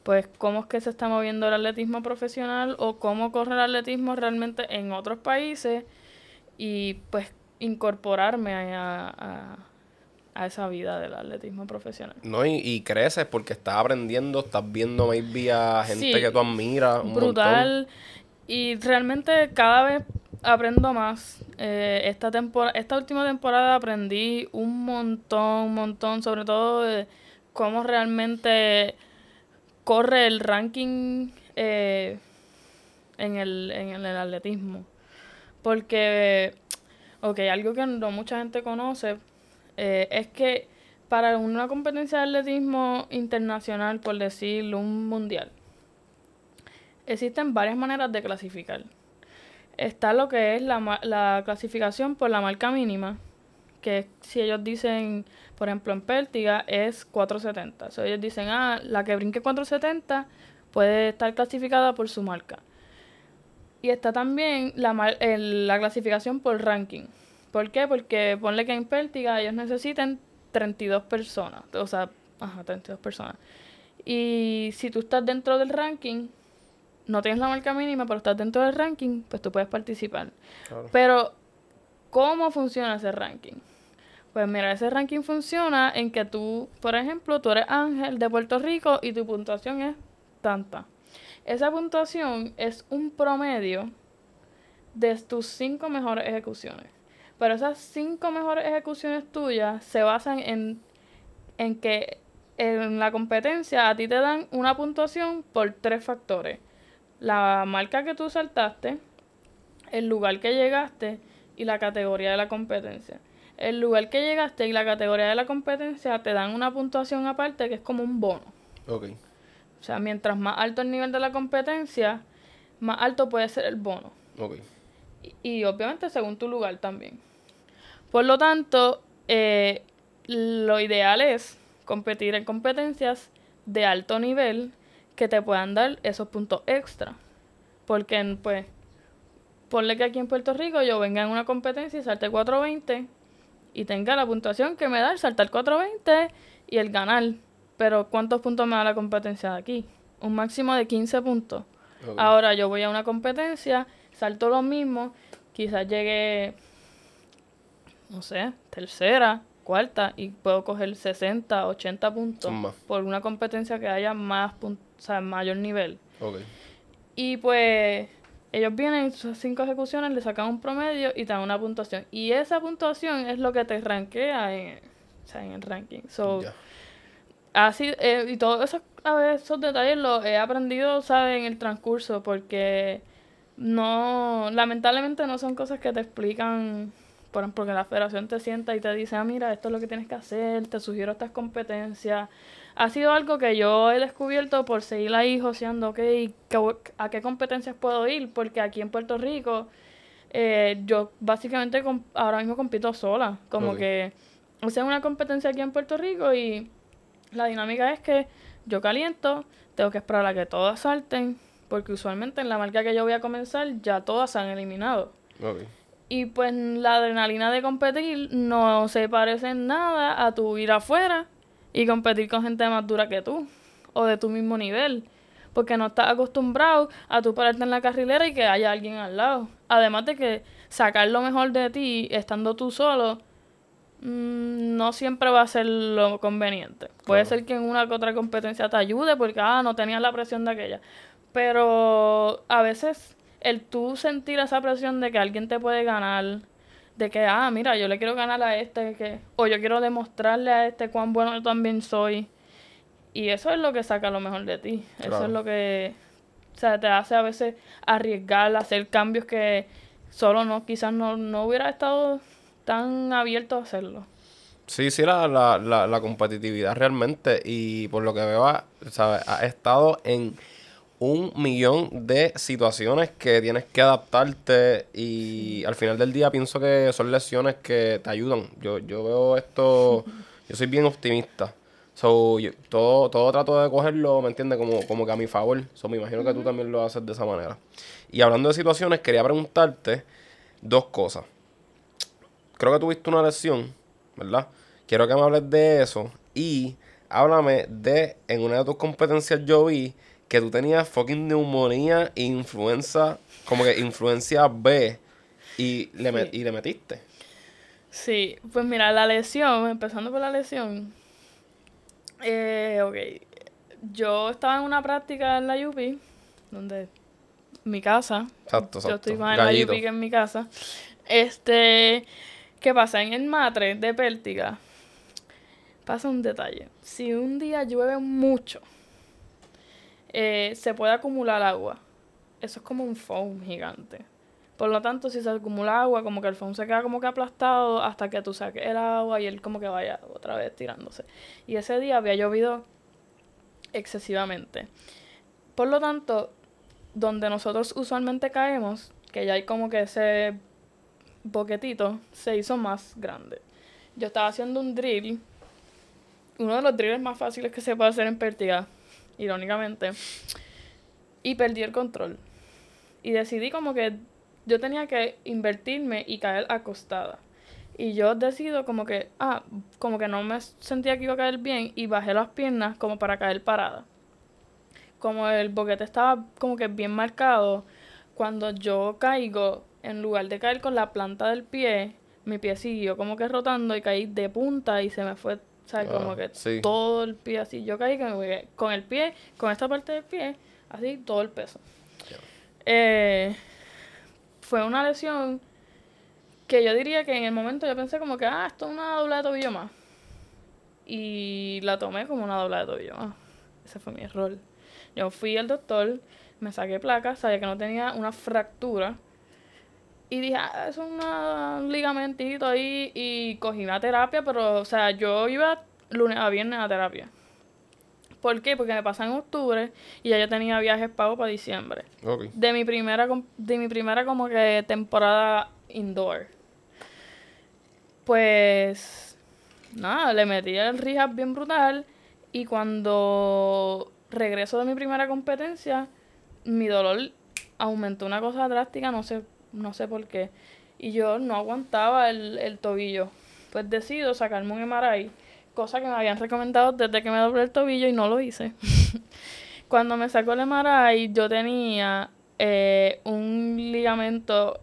Speaker 1: pues cómo es que se está moviendo el atletismo profesional o cómo corre el atletismo realmente en otros países y pues incorporarme a, a, a esa vida del atletismo profesional.
Speaker 3: No, y, y creces porque estás aprendiendo, estás viendo maybe a gente
Speaker 1: Sí,
Speaker 3: que tú admiras. Un
Speaker 1: Brutal y realmente cada vez aprendo más. Eh, esta tempora- esta última temporada aprendí un montón, un montón, sobre todo de cómo realmente corre el ranking eh, en, el, en el atletismo. Porque, ok, algo que no mucha gente conoce eh, es que para una competencia de atletismo internacional, por decirlo, un mundial, existen varias maneras de clasificar. Está lo que es la, la clasificación por la marca mínima, que si ellos dicen, por ejemplo, en pértiga es 470. So, ellos dicen, ah, la que brinque 470 puede estar clasificada por su marca. Y está también la, el- la clasificación por ranking. ¿Por qué? Porque ponle que en pértiga ellos necesiten 32 personas, o sea, ajá, 32 personas. Y si tú estás dentro del ranking, no tienes la marca mínima, pero estás dentro del ranking, pues tú puedes participar. Pero, ¿cómo funciona ese ranking? Pues mira, ese ranking funciona en que tú, por ejemplo, tú eres Ángel de Puerto Rico y tu puntuación es tanta. Esa puntuación es un promedio de tus cinco mejores ejecuciones. Pero esas cinco mejores ejecuciones tuyas se basan en, en que en la competencia a ti te dan una puntuación por tres factores. La marca que tú saltaste, el lugar que llegaste y la categoría de la competencia. El lugar que llegaste y la categoría de la competencia te dan una puntuación aparte que es como un bono.
Speaker 3: Ok.
Speaker 1: O sea, mientras más alto el nivel de la competencia, más alto puede ser el bono.
Speaker 3: Ok.
Speaker 1: Y, y obviamente según tu lugar también. Por lo tanto, eh, lo ideal es competir en competencias de alto nivel que te puedan dar esos puntos extra. Porque, pues, ponle que aquí en Puerto Rico yo venga en una competencia y salte 420 y tenga la puntuación que me da el saltar 420 y el ganar. Pero ¿cuántos puntos me da la competencia de aquí? Un máximo de 15 puntos. Ahora yo voy a una competencia, salto lo mismo, quizás llegue, no sé, tercera, cuarta y puedo coger 60, 80 puntos por una competencia que haya más o sea, mayor nivel. Y pues ellos vienen, sus cinco ejecuciones, le sacan un promedio y te dan una puntuación. Y esa puntuación es lo que te rankea en, o sea, en el ranking. So, así, eh, y todos esos, a esos detalles los he aprendido, ¿sabes? En el transcurso porque no, lamentablemente no son cosas que te explican por ejemplo, que la federación te sienta y te dice, ah, mira, esto es lo que tienes que hacer, te sugiero estas competencias. Ha sido algo que yo he descubierto por seguir ahí joseando, ok, ¿a qué competencias puedo ir? Porque aquí en Puerto Rico, eh, yo básicamente ahora mismo compito sola. Como que, o sea, una competencia aquí en Puerto Rico y la dinámica es que yo caliento, tengo que esperar a que todas salten, porque usualmente en la marca que yo voy a comenzar ya todas se han eliminado. Y pues la adrenalina de competir no se parece en nada a tu ir afuera y competir con gente más dura que tú o de tu mismo nivel. Porque no estás acostumbrado a tú pararte en la carrilera y que haya alguien al lado. Además de que sacar lo mejor de ti estando tú solo mm, no siempre va a ser lo conveniente. Puede ser que en una que otra competencia te ayude porque ah, no tenías la presión de aquella. Pero a veces el tú sentir esa presión de que alguien te puede ganar, de que, ah, mira, yo le quiero ganar a este, que, o yo quiero demostrarle a este cuán bueno yo también soy. Y eso es lo que saca lo mejor de ti. Eso es lo que, o sea, te hace a veces arriesgar, hacer cambios que solo no, quizás no, no hubiera estado tan abierto a hacerlo.
Speaker 3: Sí, sí, la, la, la, la competitividad realmente. Y por lo que veo, ¿sabes? ha estado en un millón de situaciones que tienes que adaptarte y al final del día pienso que son lecciones que te ayudan. Yo, yo veo esto, yo soy bien optimista. So, todo, todo trato de cogerlo, ¿me entiendes? Como, como que a mi favor. So, me imagino que tú también lo haces de esa manera. Y hablando de situaciones, quería preguntarte dos cosas. Creo que tuviste una lección, ¿verdad? Quiero que me hables de eso y háblame de, en una de tus competencias yo vi que tú tenías fucking neumonía e influenza, como que influencia B, y le, y le metiste.
Speaker 1: Sí, pues mira, la lesión, empezando por la lesión, eh, ok, yo estaba en una práctica en la UP, donde mi casa,
Speaker 3: exacto, exacto.
Speaker 1: yo estoy más en la UP que en mi casa, este, ¿qué pasa? En el matre de Pértiga, pasa un detalle, si un día llueve mucho, eh, se puede acumular agua. Eso es como un foam gigante. Por lo tanto, si se acumula agua, como que el foam se queda como que aplastado hasta que tú saques el agua y él como que vaya otra vez tirándose. Y ese día había llovido excesivamente. Por lo tanto, donde nosotros usualmente caemos, que ya hay como que ese boquetito, se hizo más grande. Yo estaba haciendo un drill, uno de los drills más fáciles que se puede hacer en Pértiga, irónicamente, y perdí el control. Y decidí como que yo tenía que invertirme y caer acostada. Y yo decido como que, ah, como que no me sentía que iba a caer bien y bajé las piernas como para caer parada. Como el boquete estaba como que bien marcado, cuando yo caigo, en lugar de caer con la planta del pie, mi pie siguió como que rotando y caí de punta y se me fue, ¿sabes? como
Speaker 3: Ah,
Speaker 1: que
Speaker 3: sí.
Speaker 1: todo el pie así. Yo caí con, con el pie, con esta parte del pie, así todo el peso. Eh, fue una lesión que yo diría que en el momento yo pensé como que, ah, esto es una dobla de tobillo más. Y la tomé como una dobla de tobillo más. Ese fue mi error. Yo fui al doctor, me saqué placa, sabía que no tenía una fractura. Y dije, ah, es una- un ligamentito ahí. Y cogí una terapia, pero, o sea, yo iba lunes a viernes a terapia. ¿Por qué? Porque me pasa en octubre y ya yo tenía viajes pagos para diciembre. De mi primera, de mi primera como que temporada indoor. Pues, nada, le metí el rehab bien brutal. Y cuando regreso de mi primera competencia, mi dolor aumentó una cosa drástica, no sé, no sé por qué. Y yo no aguantaba el, el tobillo. Pues decido sacarme un MRI, cosa que me habían recomendado desde que me doblé el tobillo y no lo hice. Cuando me sacó el MRI, yo tenía eh, un ligamento,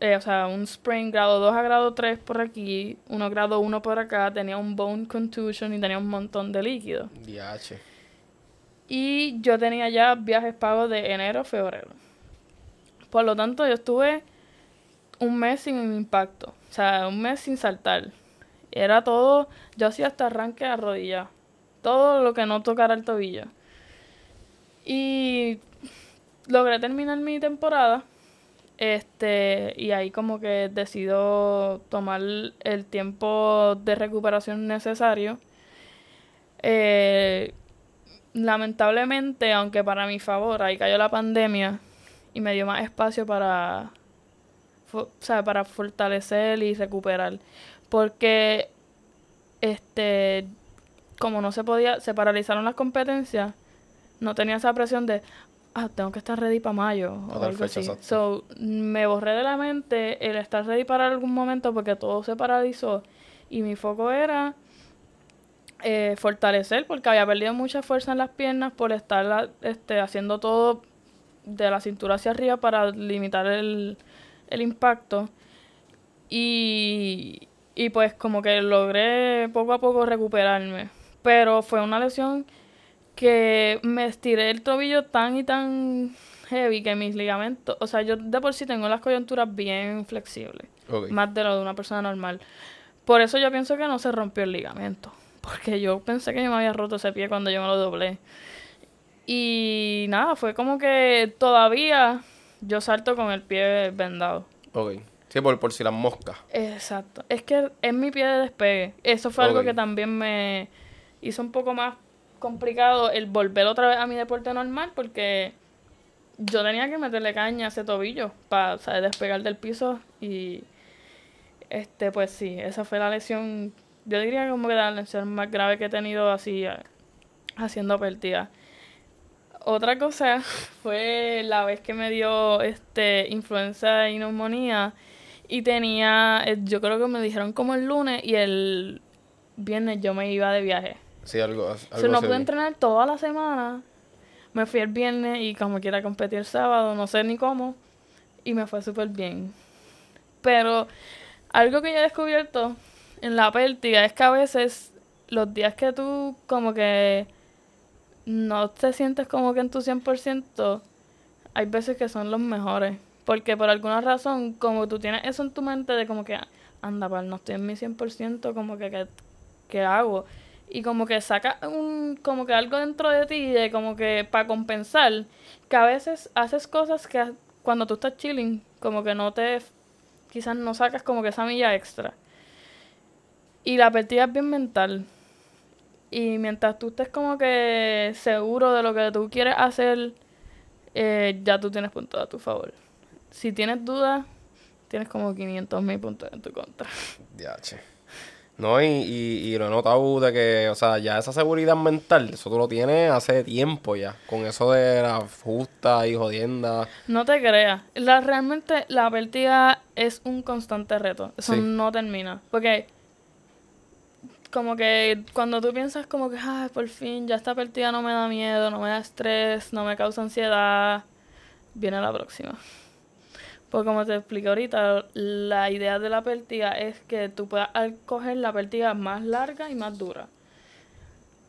Speaker 1: eh, o sea, un sprain grado 2 a grado 3 por aquí, uno grado 1 por acá, tenía un bone contusion y tenía un montón de líquido.
Speaker 3: DH.
Speaker 1: Y yo tenía ya viajes pagos de enero a febrero. Por lo tanto, yo estuve un mes sin impacto. O sea, un mes sin saltar. Era todo, yo hacía hasta arranque a rodilla. Todo lo que no tocara el tobillo. Y logré terminar mi temporada. Este, y ahí como que decido tomar el tiempo de recuperación necesario. Eh, lamentablemente, aunque para mi favor, ahí cayó la pandemia y me dio más espacio para, o sea, para fortalecer y recuperar. Porque, este, como no se podía, se paralizaron las competencias, no tenía esa presión de, ah, tengo que estar ready para mayo o algo
Speaker 3: fecha,
Speaker 1: así.
Speaker 3: exacto.
Speaker 1: So, me borré de la mente el estar ready para algún momento porque todo se paralizó y mi foco era eh, fortalecer porque había perdido mucha fuerza en las piernas por estar la- este, haciendo todo de la cintura hacia arriba para limitar el, el impacto. Y, y pues como que logré poco a poco recuperarme. Pero fue una lesión que me estiré el tobillo tan y tan heavy que mis ligamentos, o sea, yo de por sí tengo las coyunturas bien flexibles más de lo de una persona normal. Por eso yo pienso que no se rompió el ligamento. Porque yo pensé que yo me había roto ese pie cuando yo me lo doblé. Y nada, fue como que todavía yo salto con el pie vendado.
Speaker 3: Ok. Sí, por, por si las moscas.
Speaker 1: Exacto. Es que es mi pie de despegue. Eso fue algo que también me hizo un poco más complicado el volver otra vez a mi deporte normal porque yo tenía que meterle caña a ese tobillo para despegar del piso y este pues sí, esa fue la lesión, yo diría como que la lesión más grave que he tenido así eh, haciendo pértiga. Otra cosa fue la vez que me dio este influenza y neumonía y tenía, eh, yo creo que me dijeron como el lunes y el viernes yo me iba de viaje.
Speaker 3: Sí, algo, algo
Speaker 1: O sea, no pude entrenar toda la semana. Me fui el viernes y como quiera competí el sábado, no sé ni cómo. Y me fue súper bien. Pero algo que yo he descubierto en la pértiga es que a veces los días que tú como que no te sientes como que en tu 100%, hay veces que son los mejores. Porque por alguna razón, como tú tienes eso en tu mente de como que, anda, pal, no estoy en mi 100%, como que, ¿qué, qué hago? Y como que saca un, como que algo dentro de ti, de como que para compensar, que a veces haces cosas que cuando tú estás chilling, como que no te, quizás no sacas como que esa milla extra. Y la partida es bien mental. Y mientras tú estés como que seguro de lo que tú quieres hacer, eh, ya tú tienes puntos a tu favor. Si tienes dudas, tienes como 500 mil puntos en tu contra.
Speaker 3: DH. No, y, y, lo he notado de que, o sea, ya esa seguridad mental, eso tú lo tienes hace tiempo ya, con eso de la justa y jodienda.
Speaker 1: No te creas, la, realmente la vértiga es un constante reto, eso no termina, porque como que cuando tú piensas como que, ay, por fin, ya esta partida no me da miedo, no me da estrés, no me causa ansiedad, viene la próxima. Pues como te expliqué ahorita, la idea de la pértiga es que tú puedas coger la pértiga más larga y más dura.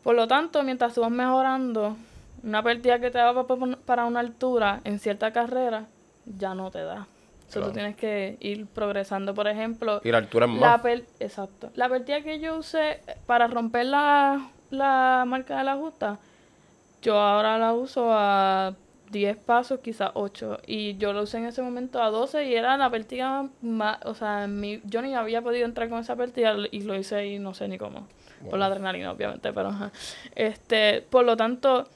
Speaker 1: Por lo tanto, mientras tú vas mejorando, una pértiga que te va para una altura en cierta carrera, ya no te da. Entonces tú tienes que ir progresando, por ejemplo.
Speaker 3: Y la altura es más.
Speaker 1: La Exacto. La pértiga que yo usé para romper la, la marca de la justa, yo ahora la uso a 10 pasos, quizás 8. Y yo lo usé en ese momento a 12 y era la pértiga más, o sea, mi, yo ni había podido entrar con esa pértiga y lo hice y no sé ni cómo. Por la adrenalina, obviamente, pero Este, por lo tanto,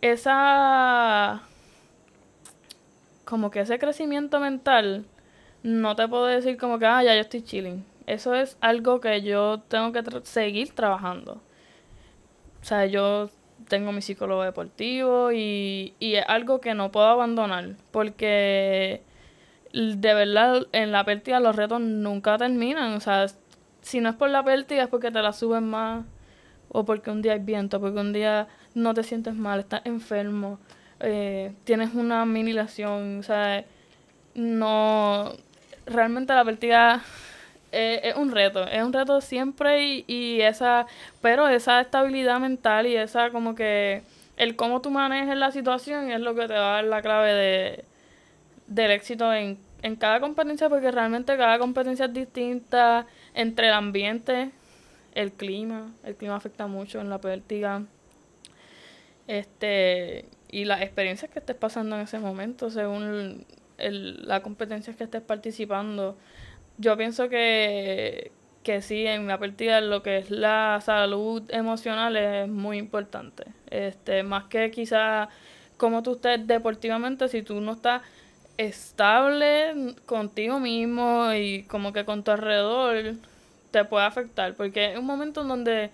Speaker 1: esa como que ese crecimiento mental no te puedo decir como que, ah, ya yo estoy chilling. Eso es algo que yo tengo que seguir trabajando. O sea, yo tengo mi psicólogo deportivo y, y es algo que no puedo abandonar porque de verdad en la pérdida los retos nunca terminan. O sea, si no es por la pérdida es porque te la suben más o porque un día hay viento, porque un día no te sientes mal, estás enfermo, eh, tienes una mini lesión, o sea, no, realmente la pérdida es, un reto, es un reto siempre y, y, esa, pero esa estabilidad mental y esa como que el cómo tú manejes la situación es lo que te va a dar la clave de, del éxito en, en cada competencia porque realmente cada competencia es distinta entre el ambiente, el clima, el clima afecta mucho en la pértiga, este, y las experiencias que estés pasando en ese momento según el, la competencia que estés participando yo pienso que, que sí, en la partida lo que es la salud emocional es muy importante. Este, más que quizá como tú estés deportivamente, si tú no estás estable contigo mismo y como que con tu alrededor, te puede afectar. Porque es un momento en donde,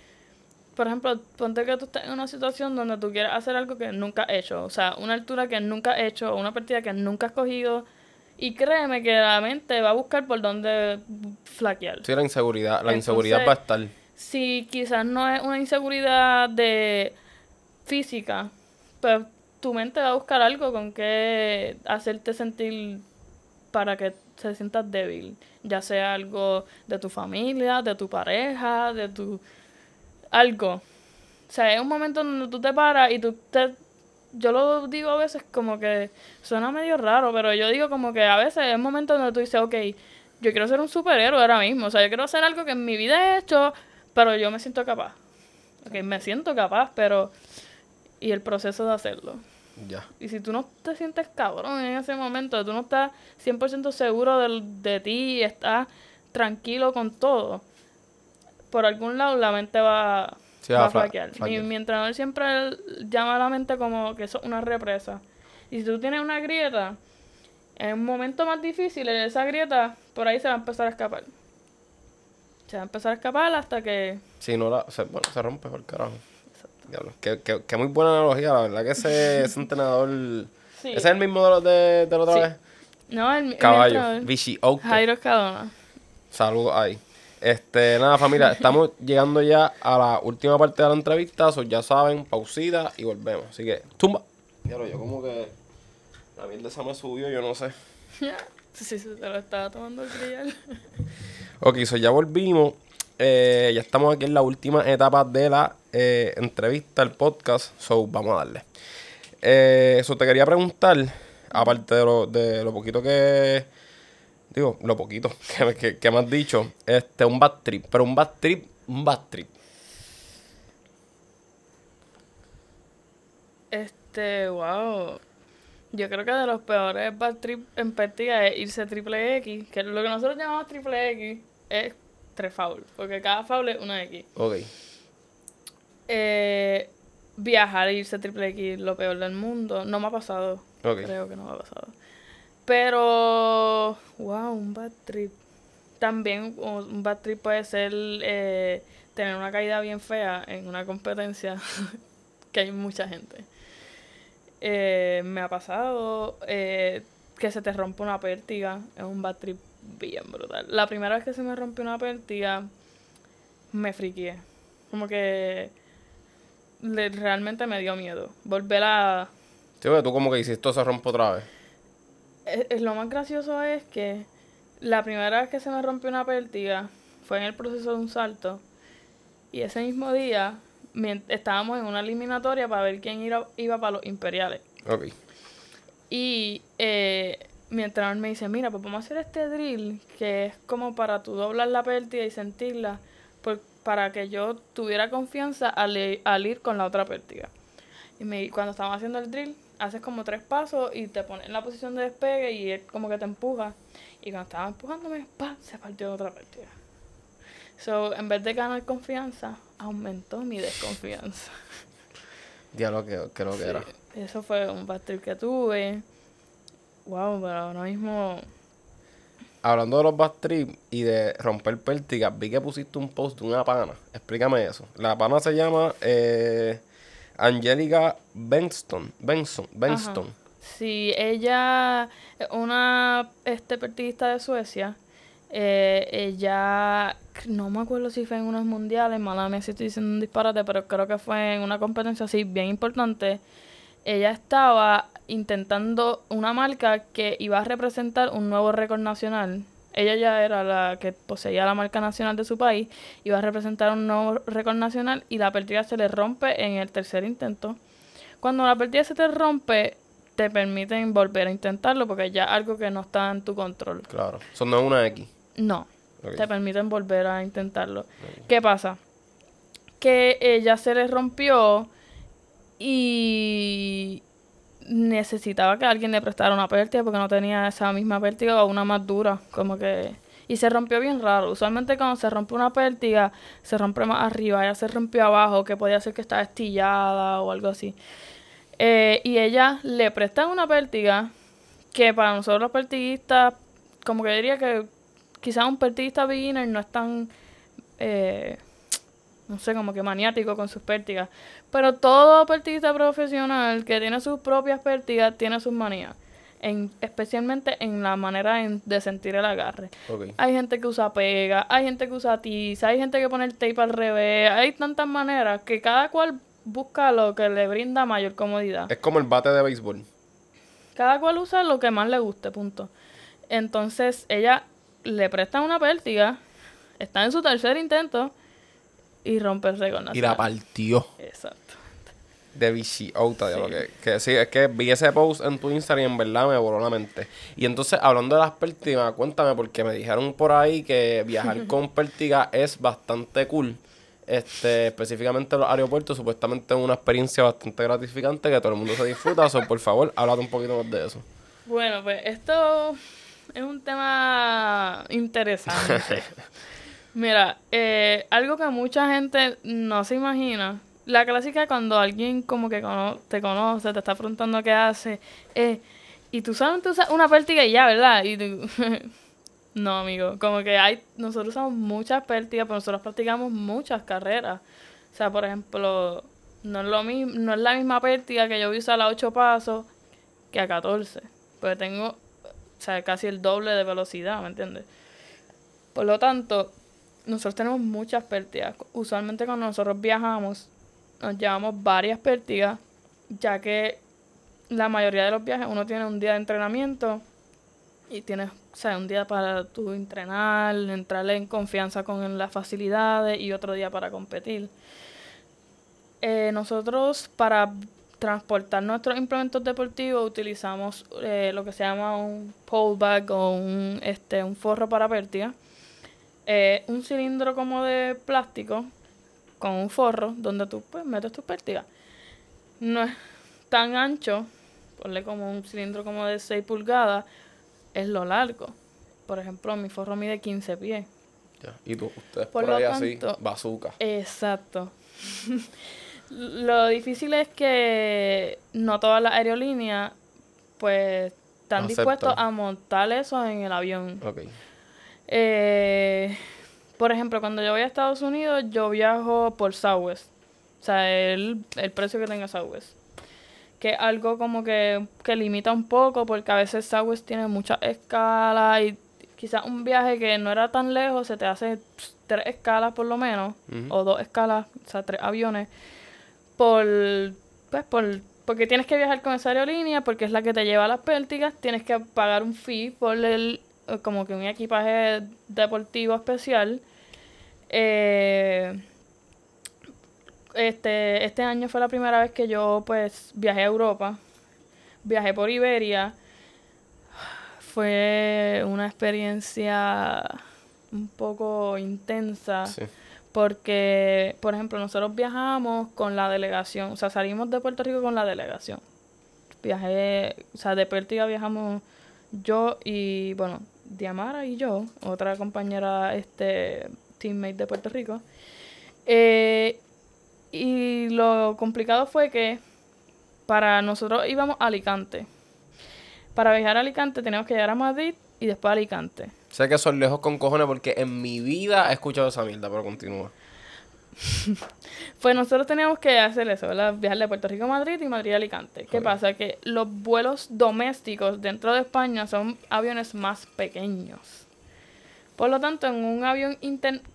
Speaker 1: por ejemplo, ponte que tú estás en una situación donde tú quieres hacer algo que nunca has hecho. O sea, una altura que nunca has hecho, una partida que nunca has cogido y créeme que la mente va a buscar por dónde flaquear.
Speaker 3: Sí, la inseguridad, la inseguridad va a estar.
Speaker 1: Si quizás no es una inseguridad de física, pues tu mente va a buscar algo con que hacerte sentir para que te sientas débil, ya sea algo de tu familia, de tu pareja, de tu algo. O sea, es un momento donde tú te paras y tú te yo lo digo a veces como que suena medio raro, pero yo digo como que a veces es un momento donde tú dices, ok, yo quiero ser un superhéroe ahora mismo, o sea, yo quiero hacer algo que en mi vida he hecho, pero yo me siento capaz. Ok, me siento capaz, pero... Y el proceso de hacerlo.
Speaker 3: Ya.
Speaker 1: Y si tú no te sientes cabrón en ese momento, tú no estás 100% seguro de, de ti y estás tranquilo con todo, por algún lado la mente va va a flaquear. Mi, mi, entrenador siempre llama a la mente como que eso es una represa. Y si tú tienes una grieta, en un momento más difícil, en esa grieta, por ahí se va a empezar a escapar. Se va a empezar a escapar hasta que...
Speaker 3: Si no la... Se, bueno, se rompe por carajo. Exacto. Qué, qué, qué, muy buena analogía, la verdad que ese, ese entrenador... ¿Ese es el mismo de, de, de la otra vez?
Speaker 1: No, el,
Speaker 3: Caballo. Vichy
Speaker 1: Jairo Cadona.
Speaker 3: Saludos ahí. Este, nada, familia, estamos llegando ya a la última parte de la entrevista. So ya saben, pausida y volvemos. Así que, tumba. Claro, yo como que la mierda esa me subió, yo no sé.
Speaker 1: sí, se lo estaba tomando el grial.
Speaker 3: ok, so ya volvimos. Eh, ya estamos aquí en la última etapa de la eh, entrevista, el podcast. So, vamos a darle. Eh, eso te quería preguntar, aparte de lo, de lo poquito que digo, lo poquito que, que, me has dicho, este, un bad trip, pero un bad trip, un bad trip.
Speaker 1: Este, wow. Yo creo que de los peores bad trip en práctica es irse triple X, que lo que nosotros llamamos triple X es tres fouls, porque cada foul es una X.
Speaker 3: Ok.
Speaker 1: Eh, viajar e irse triple X, lo peor del mundo, no me ha pasado. Creo que no me ha pasado. Pero, wow, un bad trip. también un bad trip puede ser eh, tener una caída bien fea en una competencia que hay mucha gente. Eh, me ha pasado eh, que se te rompe una pértiga, es un bad trip bien brutal. La primera vez que se me rompió una pértiga, me friqué. Como que realmente me dio miedo. Volver a...
Speaker 3: Sí, tú como que hiciste esto se rompe otra vez.
Speaker 1: Es, lo más gracioso es que la primera vez que se me rompió una pértiga fue en el proceso de un salto. Y ese mismo día estábamos en una eliminatoria para ver quién iba, iba para los imperiales. Ok. Y eh, mi entrenador me dice, mira, pues vamos a hacer este drill que es como para tú doblar la pértiga y sentirla para que yo tuviera confianza al, ir con la otra pértiga. Y me, cuando estábamos haciendo el drill, haces como tres pasos y te pones en la posición de despegue y él como que te empuja. Y cuando estaba empujándome, ¡pam! se partió otra pértiga. So, en vez de ganar confianza, aumentó mi desconfianza.
Speaker 3: Diablo, que creo que era.
Speaker 1: Eso fue un bad que tuve. Wow, pero ahora mismo.
Speaker 3: Hablando de los bad y de romper pértigas, vi que pusiste un post de una pana. Explícame eso. La pana se llama eh, Angélica Benston. Benson. Benston.
Speaker 1: Sí, ella una este, pertiguista de Suecia. Eh, ella, no me acuerdo si fue en unos mundiales, mala mía si estoy diciendo un disparate, pero creo que fue en una competencia así bien importante. Ella estaba intentando una marca que iba a representar un nuevo récord nacional. Ella ya era la que poseía la marca nacional de su país, iba a representar un nuevo récord nacional y la partida se le rompe en el tercer intento. Cuando la partida se te rompe, te permiten volver a intentarlo porque ya algo que no está en tu control.
Speaker 3: Claro, eso no es una X.
Speaker 1: No, te permiten volver a intentarlo. ¿Qué pasa? Que ella se le rompió y necesitaba que alguien le prestara una pértiga porque no tenía esa misma pértiga o una más dura, como que... Y se rompió bien raro. Usualmente cuando se rompe una pértiga, se rompe más arriba. Ella se rompió abajo, que podía ser que estaba estillada o algo así. Eh, y ella le prestan una pértiga que para nosotros los pertiguistas, como que diría que quizás un pertiguista beginner no es tan, eh, no sé, como que maniático con sus pértigas. Pero todo pertiguista profesional que tiene sus propias pértigas tiene sus manías. En, especialmente en la manera de sentir el agarre. Hay gente que usa pega, hay gente que usa tiza, hay gente que pone el tape al revés, hay tantas maneras que cada cual busca lo que le brinda mayor comodidad.
Speaker 3: Es como el bate de béisbol.
Speaker 1: Cada cual usa lo que más le guste, punto. Entonces ella le presta una pértiga, está en su tercer intento y rompe el récord
Speaker 3: Y la partió.
Speaker 1: Exacto.
Speaker 3: De bici que, que sí, es que vi ese post en tu Instagram y en verdad me voló la mente. Y entonces, hablando de las pértigas, cuéntame, porque me dijeron por ahí que viajar con pértiga es bastante cool. Este, específicamente en los aeropuertos, supuestamente es una experiencia bastante gratificante que todo el mundo se disfruta. so, por favor, háblate un poquito más de eso.
Speaker 1: Bueno, pues esto es un tema interesante. Mira, eh, algo que mucha gente no se imagina. La clásica cuando alguien como que te conoce, te está preguntando qué hace, eh, y tú sabes usas una pértiga y ya, ¿verdad? Y no, amigo, como que hay, nosotros usamos muchas pértigas, pero nosotros practicamos muchas carreras. O sea, por ejemplo, no es lo mismo, no es la misma pértiga que yo voy a usar a 8 pasos que a 14. Porque tengo o sea, casi el doble de velocidad, ¿me entiendes? Por lo tanto, nosotros tenemos muchas pértigas. Usualmente cuando nosotros viajamos, nos llevamos varias pértigas, ya que la mayoría de los viajes uno tiene un día de entrenamiento y tienes, o sea, un día para tú entrenar, entrarle en confianza con las facilidades y otro día para competir. Eh, nosotros para transportar nuestros implementos deportivos utilizamos eh, lo que se llama un pole bag o un, este, un forro para pértiga. Eh, un cilindro como de plástico con un forro donde tú pues, metes tus pértigas. No es tan ancho, ponle como un cilindro como de 6 pulgadas, es lo largo. Por ejemplo, mi forro mide 15 pies.
Speaker 3: Y tú, ustedes por, ahí así, bazooka.
Speaker 1: Exacto. Lo difícil es que no todas las aerolíneas pues están dispuestos a montar eso en el avión. Eh, por ejemplo, cuando yo voy a Estados Unidos, yo viajo por Southwest. O sea, el, el precio que tenga Southwest. Que es algo como que, que limita un poco, porque a veces Southwest tiene muchas escalas y quizás un viaje que no era tan lejos se te hace tres escalas por lo menos, o dos escalas, o sea, tres aviones, por, pues, por, porque tienes que viajar con esa aerolínea, porque es la que te lleva a las pértigas, tienes que pagar un fee por el, como que un equipaje deportivo especial. Eh, este, este año fue la primera vez que yo pues viajé a Europa, viajé por Iberia, fue una experiencia un poco intensa. Porque, por ejemplo, nosotros viajamos con la delegación, o sea, salimos de Puerto Rico con la delegación. Viajé, o sea, de Pértiga viajamos yo y, bueno, Diamara y yo, otra compañera, este, teammate de Puerto Rico. Eh, y lo complicado fue que para nosotros íbamos a Alicante. Para viajar a Alicante teníamos que llegar a Madrid y después a Alicante.
Speaker 3: Sé que son lejos con cojones porque en mi vida he escuchado esa mierda, pero continúa.
Speaker 1: Pues nosotros teníamos que hacer eso, ¿verdad? Viajar de Puerto Rico a Madrid y Madrid a Alicante. ¿Qué pasa? Que los vuelos domésticos dentro de España son aviones más pequeños. Por lo tanto, en un avión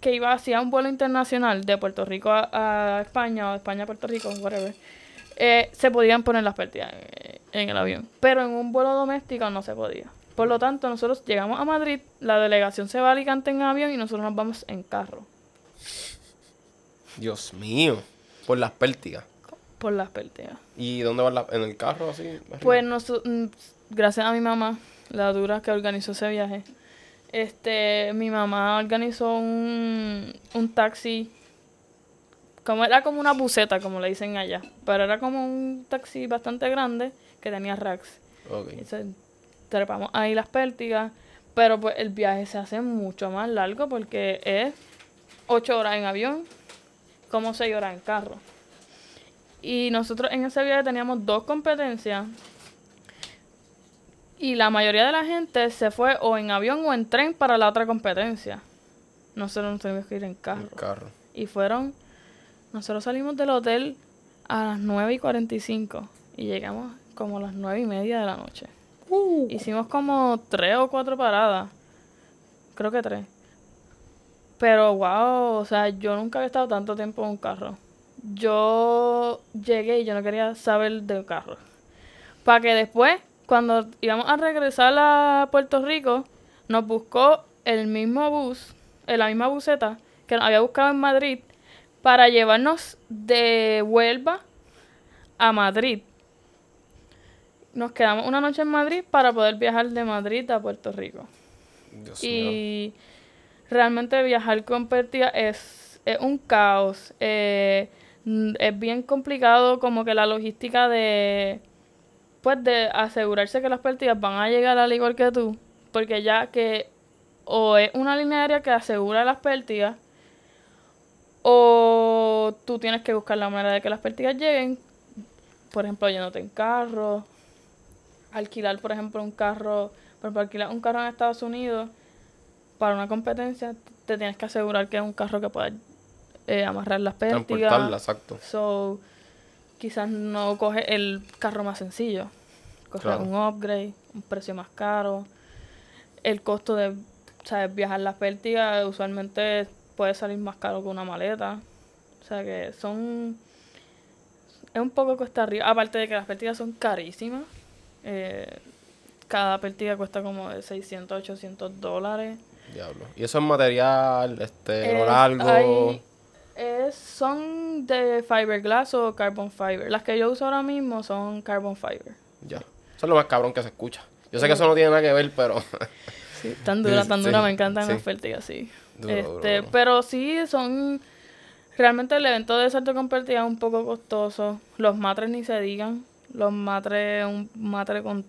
Speaker 1: que iba hacia un vuelo internacional de Puerto Rico a, España o de España a Puerto Rico, whatever, eh, se podían poner las pérdidas en el avión. Pero en un vuelo doméstico no se podía. Por lo tanto, nosotros llegamos a Madrid, la delegación se va a Alicante en avión y nosotros nos vamos en carro.
Speaker 3: Dios mío, por las pértigas.
Speaker 1: Por las pértigas.
Speaker 3: ¿Y dónde van en el carro así?
Speaker 1: Pues mm, gracias a mi mamá, la dura que organizó ese viaje, este, mi mamá organizó un, un taxi, como era como una buceta, como le dicen allá, pero era como un taxi bastante grande que tenía racks. Okay. Entonces, trepamos ahí las pértigas, pero pues el viaje se hace mucho más largo porque es ocho horas en avión, como seis horas en carro. Y nosotros en ese viaje teníamos dos competencias y la mayoría de la gente se fue o en avión o en tren para la otra competencia. Nosotros nos tuvimos que ir en carro.
Speaker 3: carro.
Speaker 1: Y fueron. Nosotros salimos del hotel a las 9 y 45 y llegamos como a las 9 y media de la noche. Uh. Hicimos como tres o cuatro paradas. Creo que tres. Pero wow, o sea, yo nunca había estado tanto tiempo en un carro. Yo llegué y yo no quería saber del carro. Para que después cuando íbamos a regresar a Puerto Rico, nos buscó el mismo bus, en la misma buseta que nos había buscado en Madrid, para llevarnos de Huelva a Madrid. Nos quedamos una noche en Madrid para poder viajar de Madrid a Puerto Rico. y realmente viajar con Pertia es, es un caos. Eh, es bien complicado como que la logística de pues de asegurarse que las pérdidas van a llegar al igual que tú, porque ya que o es una línea aérea que asegura las pérdidas, o tú tienes que buscar la manera de que las pérdidas lleguen, por ejemplo, yéndote en carro, alquilar, por ejemplo, un carro, por ejemplo, alquilar un carro en Estados Unidos para una competencia, te tienes que asegurar que es un carro que pueda eh, amarrar las pérdidas.
Speaker 3: exacto.
Speaker 1: So, quizás no coge el carro más sencillo. Coge un upgrade, un precio más caro. El costo de viajar las pértigas usualmente puede salir más caro que una maleta. O sea que son... Es un poco cuesta arriba. Aparte de que las pértigas son carísimas. Eh, cada pértiga cuesta como de 600, 800 dólares.
Speaker 3: Diablo. ¿Y eso es material, este, lo largo?
Speaker 1: Es, son de fiberglass o carbon fiber. Las que yo uso ahora mismo son carbon fiber.
Speaker 3: Ya. Eso es lo más cabrón que se escucha. Yo sé que eso no tiene nada que ver, pero...
Speaker 1: sí, tan dura, tan dura. me encantan las sí. este, Pero sí, son... Realmente el evento de salto con es un poco costoso. Los matres ni se digan. Los matres, un matre con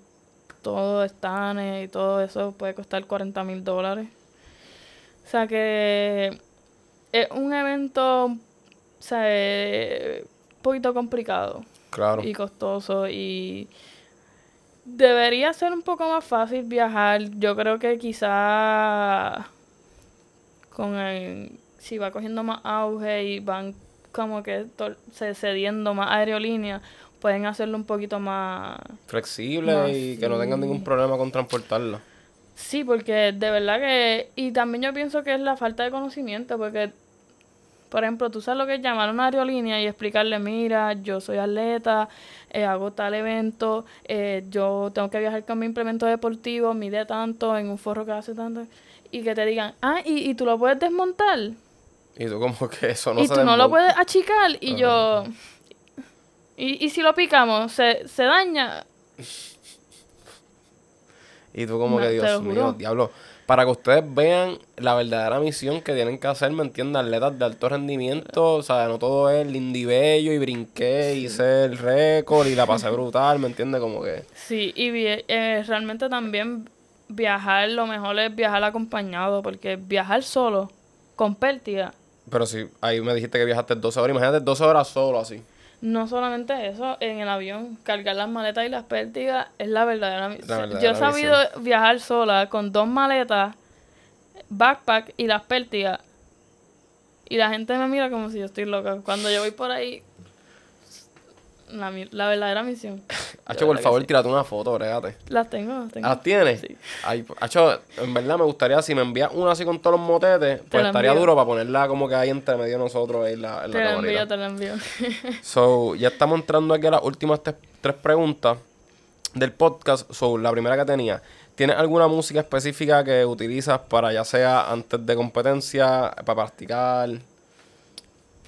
Speaker 1: todo estanes y todo eso puede costar 40 mil dólares. O sea que es un evento, o sea, un poquito complicado.
Speaker 3: Claro.
Speaker 1: Y costoso y debería ser un poco más fácil viajar. Yo creo que quizá con el, si va cogiendo más auge y van como que se cediendo más aerolíneas, pueden hacerlo un poquito más...
Speaker 3: Flexible y que no tengan ningún problema con transportarlo.
Speaker 1: Sí, porque de verdad que... Y también yo pienso que es la falta de conocimiento, porque, por ejemplo, tú sabes lo que es llamar a una aerolínea y explicarle, mira, yo soy atleta, eh, hago tal evento, eh, yo tengo que viajar con mi implemento deportivo, mide tanto, en un forro que hace tanto, y que te digan, ah, ¿y, y tú lo puedes desmontar?
Speaker 3: Y tú como que eso
Speaker 1: no y tú no lo puedes achicar, y yo... Y, y si lo picamos, se, se daña.
Speaker 3: Y tú como que, Dios mío, diablo. Para que ustedes vean la verdadera misión que tienen que hacer, ¿me entiendes? Atletas de alto rendimiento, o sea, no todo es lindy bello y brinqué y hice el récord y la pasé brutal, ¿me entiendes? Como que...
Speaker 1: Sí, y eh, realmente también viajar, lo mejor es viajar acompañado, porque viajar solo, con pértiga.
Speaker 3: Pero si ahí me dijiste que viajaste 12 horas, imagínate 12 horas solo así.
Speaker 1: No solamente eso, en el avión, cargar las maletas y las pértigas es la verdadera misión. Yo he sabido viajar sola con dos maletas, backpack y las pértigas. Y la gente me mira como si yo estoy loca. Cuando yo voy por ahí, la, la verdadera misión.
Speaker 3: Hacho, por favor, tírate una foto, bregate.
Speaker 1: Las tengo, las tengo.
Speaker 3: ¿Las tienes? Sí. Ay, Hacho, en verdad me gustaría, si me envías una así con todos los motetes, pues estaría duro para ponerla como que ahí entre medio de nosotros en la, en
Speaker 1: te la, envío, te la envío.
Speaker 3: so, ya estamos entrando aquí a las últimas tres preguntas del podcast. So, la primera que tenía. ¿Tienes alguna música específica que utilizas para ya sea antes de competencia, para practicar?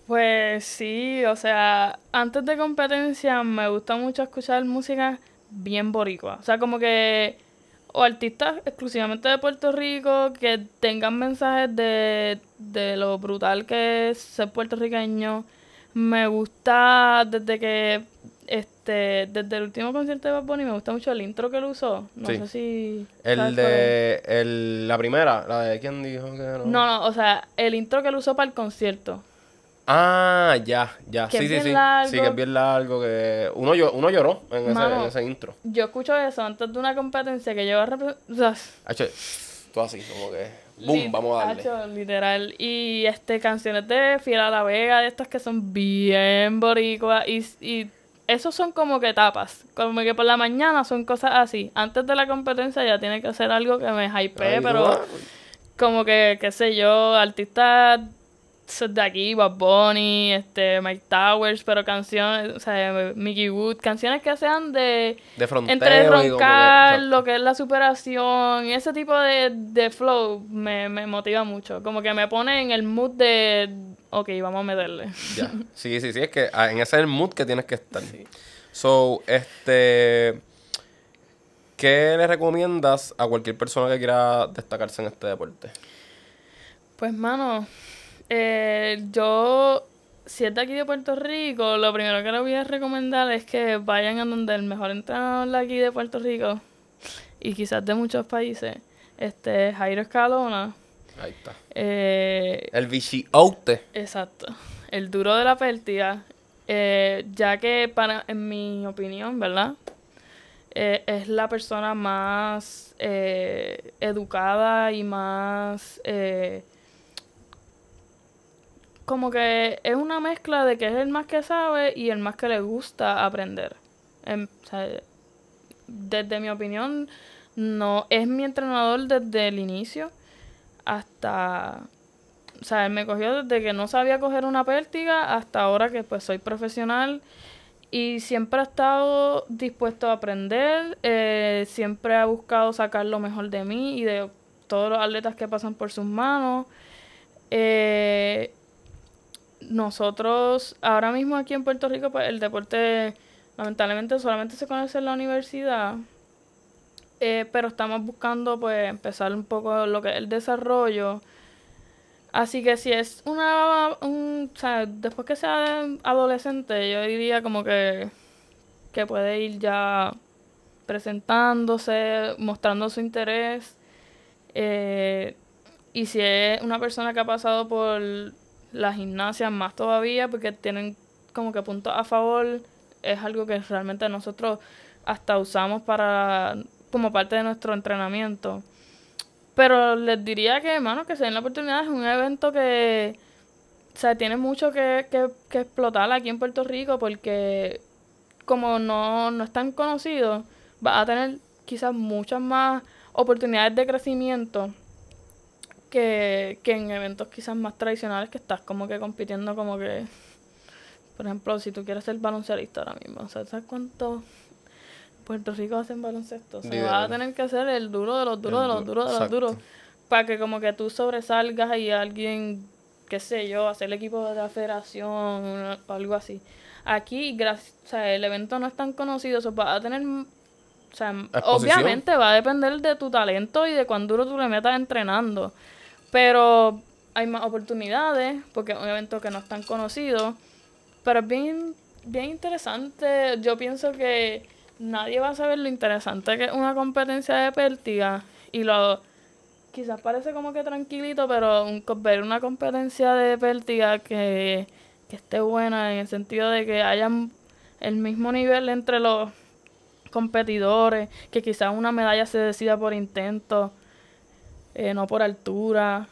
Speaker 1: Pues sí, o sea, antes de competencia me gusta mucho escuchar música bien boricua. O sea, como que o artistas exclusivamente de Puerto Rico que tengan mensajes de, de lo brutal que es ser puertorriqueño. Me gusta desde que este desde el último concierto de Bad Bunny me gusta mucho el intro que él usó. No sé si
Speaker 3: el de el, la primera, la de quién dijo que no.
Speaker 1: No, no, o sea, el intro que él usó para el concierto.
Speaker 3: Ah, ya, ya. sí, sí, sí. Sí, que es bien largo. que Uno, uno lloró en, ese, en ese intro.
Speaker 1: Yo escucho eso antes de una competencia que yo... O sea,
Speaker 3: tú así, como que... ¡Bum! vamos a darle.
Speaker 1: literal. Y este, canciones de Fiel a la Vega, de estas que son bien boricuas. Y, y esos son como que etapas. Como que por la mañana son cosas así. Antes de la competencia ya tiene que hacer algo que me hypee, pero... Como que, qué sé yo, artistas de aquí, Bob Bunny, este, Mike Towers, pero canciones, o sea, Mickey Wood, canciones que sean de...
Speaker 3: De fronteo
Speaker 1: Entre roncar, lo que es la superación, ese tipo de, de flow me, me, motiva mucho. Como que me pone en el mood de, ok, vamos a meterle.
Speaker 3: Ya, sí, sí, sí, es que ah, en ese es el mood que tienes que estar. So, este... ¿Qué le recomiendas a cualquier persona que quiera destacarse en este deporte?
Speaker 1: Pues, mano, eh, yo, si es de aquí de Puerto Rico, lo primero que le voy a recomendar es que vayan a donde el mejor entrenador de aquí de Puerto Rico y quizás de muchos países, este Jairo Escalona.
Speaker 3: Ahí está.
Speaker 1: Eh,
Speaker 3: el Viciote.
Speaker 1: Exacto. El duro de la pérdida. Eh, ya que para, en mi opinión, ¿verdad? Eh, es la persona más eh, educada y más como que es una mezcla de que es el más que sabe y el más que le gusta aprender. Em, desde mi opinión, no es mi entrenador desde el inicio hasta... O sea, él me cogió desde que no sabía coger una pértiga hasta ahora que pues soy profesional y siempre ha estado dispuesto a aprender, eh, siempre ha buscado sacar lo mejor de mí y de todos los atletas que pasan por sus manos. Eh, nosotros ahora mismo aquí en Puerto Rico, pues el deporte lamentablemente solamente se conoce en la universidad, eh, pero estamos buscando pues empezar un poco lo que es el desarrollo. Así que si es una, un, o sea, después que sea adolescente, yo diría como que, que puede ir ya presentándose, mostrando su interés. Eh, y si es una persona que ha pasado por las gimnasias más todavía porque tienen como que puntos a favor. Es algo que realmente nosotros hasta usamos para como parte de nuestro entrenamiento. Pero les diría que, hermano, que se den la oportunidad. Es un evento que, o sea, tiene mucho que, que, que explotar aquí en Puerto Rico porque como no, no es tan conocido, va a tener quizás muchas más oportunidades de crecimiento que, que en eventos quizás más tradicionales que estás como que compitiendo como que, por ejemplo, si tú quieres ser baloncelista ahora mismo, o sea, ¿sabes cuánto Puerto Rico hacen baloncesto? O sea, vas a tener que hacer el duro de los duros de los duros de los duros para que como que tú sobresalgas y alguien, qué sé yo, hacer el equipo de la federación o algo así. Aquí, gracias, o sea, el evento no es tan conocido, o va a tener o sea, obviamente va a depender de tu talento y de cuán duro tú le metas entrenando. Pero hay más oportunidades, porque es un evento que no es tan conocido. Pero es bien, bien interesante. Yo pienso que nadie va a saber lo interesante que es una competencia de pértiga. Y lo quizás parece como que tranquilito, pero ver una competencia de pértiga que, que esté buena en el sentido de que haya el mismo nivel entre los competidores, que quizás una medalla se decida por intento, eh, no por altura.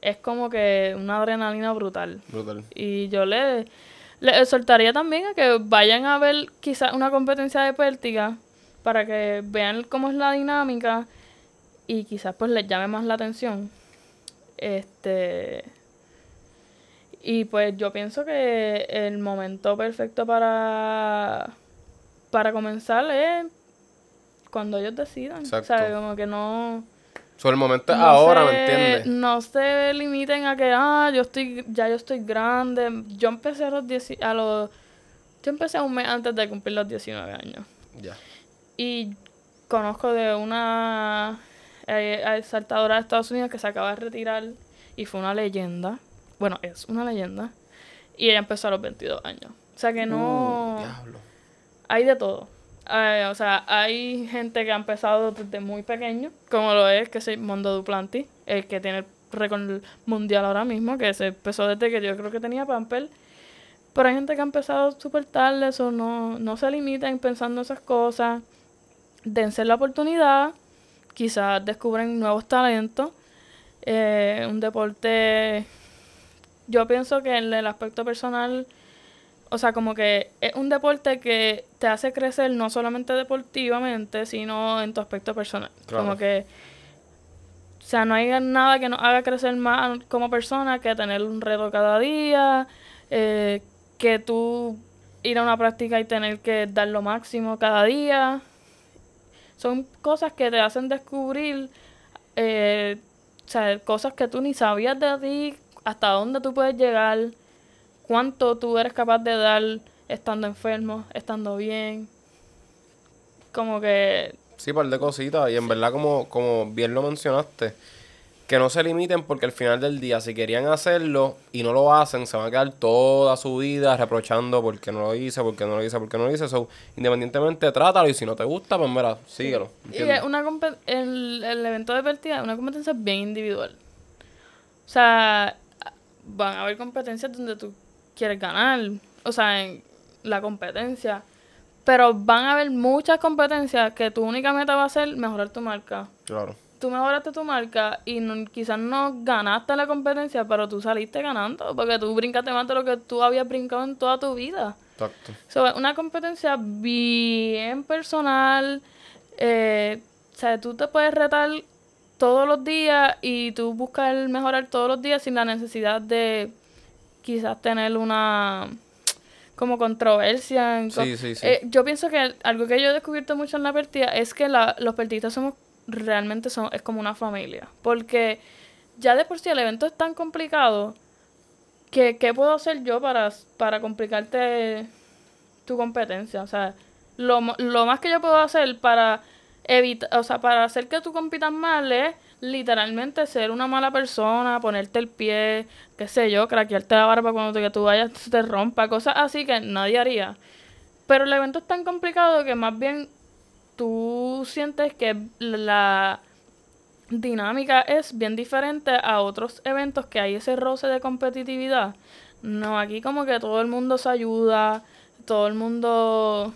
Speaker 1: Es como que una adrenalina brutal.
Speaker 3: Brutal.
Speaker 1: Y yo le, le exhortaría también a que vayan a ver quizás una competencia de pértiga para que vean cómo es la dinámica y quizás pues les llame más la atención. Este y pues yo pienso que el momento perfecto para para comenzar es cuando ellos decidan. Exacto. ¿Sabes? Como que no...
Speaker 3: So, el momento es ahora, ¿me entiendes?
Speaker 1: No se limiten a que, ah, yo estoy, ya yo estoy grande. Yo empecé a los, a los... Yo empecé un mes antes de cumplir los 19 años.
Speaker 3: Ya.
Speaker 1: Y conozco de una eh, saltadora de Estados Unidos que se acaba de retirar y fue una leyenda. Bueno, es una leyenda. Y ella empezó a los 22 años. O sea que no...
Speaker 3: Uh, diablo
Speaker 1: hay de todo. O sea, hay gente que ha empezado desde muy pequeño, como lo es que es Mondo Duplantis, el que tiene el récord mundial ahora mismo, que se empezó desde que yo creo que tenía Pamper. Pero hay gente que ha empezado súper tarde, eso no, no se limiten pensando esas cosas. Dense la oportunidad, quizás descubren nuevos talentos. Eh, un deporte, yo pienso que en el aspecto personal o sea, como que es un deporte que te hace crecer no solamente deportivamente, sino en tu aspecto personal. Como que, o sea, no hay nada que nos haga crecer más como persona que tener un reto cada día, eh, que tú ir a una práctica y tener que dar lo máximo cada día. Son cosas que te hacen descubrir, eh, o sea, cosas que tú ni sabías de ti, hasta dónde tú puedes llegar cuánto tú eres capaz de dar estando enfermo, estando bien. Como que...
Speaker 3: Sí, par de cositas. Y en verdad, como, como bien lo mencionaste, que no se limiten porque al final del día, si querían hacerlo y no lo hacen, se van a quedar toda su vida reprochando porque no lo hice, porque no lo hice, porque no lo hice. So, independientemente, trátalo y si no te gusta, pues mira, síguelo.
Speaker 1: Y una el, el evento de partida es una competencia bien individual. O sea, van a haber competencias donde tú quieres ganar, o sea, en la competencia. Pero van a haber muchas competencias que tu única meta va a ser mejorar tu marca.
Speaker 3: Claro.
Speaker 1: Tú mejoraste tu marca y quizás no ganaste la competencia, pero tú saliste ganando porque tú brincaste más de lo que tú habías brincado en toda tu vida.
Speaker 3: Exacto.
Speaker 1: So, una competencia bien personal. Eh, o sea, tú te puedes retar todos los días y tú buscar mejorar todos los días sin la necesidad de quizás tener una como controversia.
Speaker 3: sí, sí, sí.
Speaker 1: Eh, yo pienso que algo que yo he descubierto mucho en la partida es que la, los pertistas somos realmente son, es como una familia. Porque ya de por sí el evento es tan complicado que ¿qué puedo hacer yo para, para complicarte tu competencia? O sea, lo, lo más que yo puedo hacer para evitar, o sea, para hacer que tú compitas mal es literalmente ser una mala persona, ponerte el pie, qué sé yo, craquearte la barba cuando que tú vayas te rompa, cosas así que nadie haría. Pero el evento es tan complicado que más bien tú sientes que la dinámica es bien diferente a otros eventos que hay ese roce de competitividad. No, aquí como que todo el mundo se ayuda, todo el mundo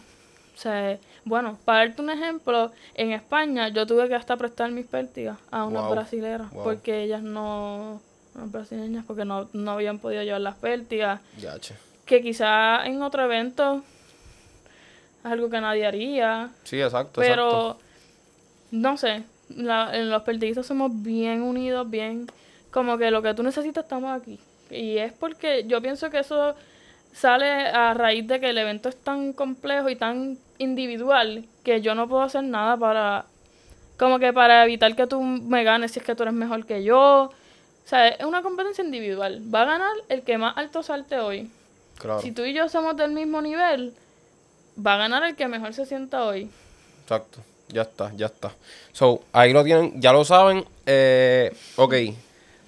Speaker 1: O sea, bueno, para darte un ejemplo, en España yo tuve que hasta prestar mis pértigas a unas
Speaker 3: Wow.
Speaker 1: brasileras
Speaker 3: Wow.
Speaker 1: porque ellas no, unas brasileñas, porque no, no habían podido llevar las pértigas.
Speaker 3: Ya, che.
Speaker 1: Que quizá en otro evento es algo que nadie haría,
Speaker 3: Sí, exacto,
Speaker 1: pero
Speaker 3: exacto.
Speaker 1: no sé, la- en los pertiguistas somos bien unidos, bien como que lo que tú necesitas estamos aquí. Y es porque yo pienso que eso sale a raíz de que el evento es tan complejo y tan individual que yo no puedo hacer nada para como que para evitar que tú me ganes si es que tú eres mejor que yo. O sea, es una competencia individual. Va a ganar el que más alto salte hoy.
Speaker 3: Claro,
Speaker 1: Si tú y yo somos del mismo nivel, va a ganar el que mejor se sienta hoy.
Speaker 3: exacto. Ya está, ya está. So, ahí lo tienen, ya lo saben. Eh, ok,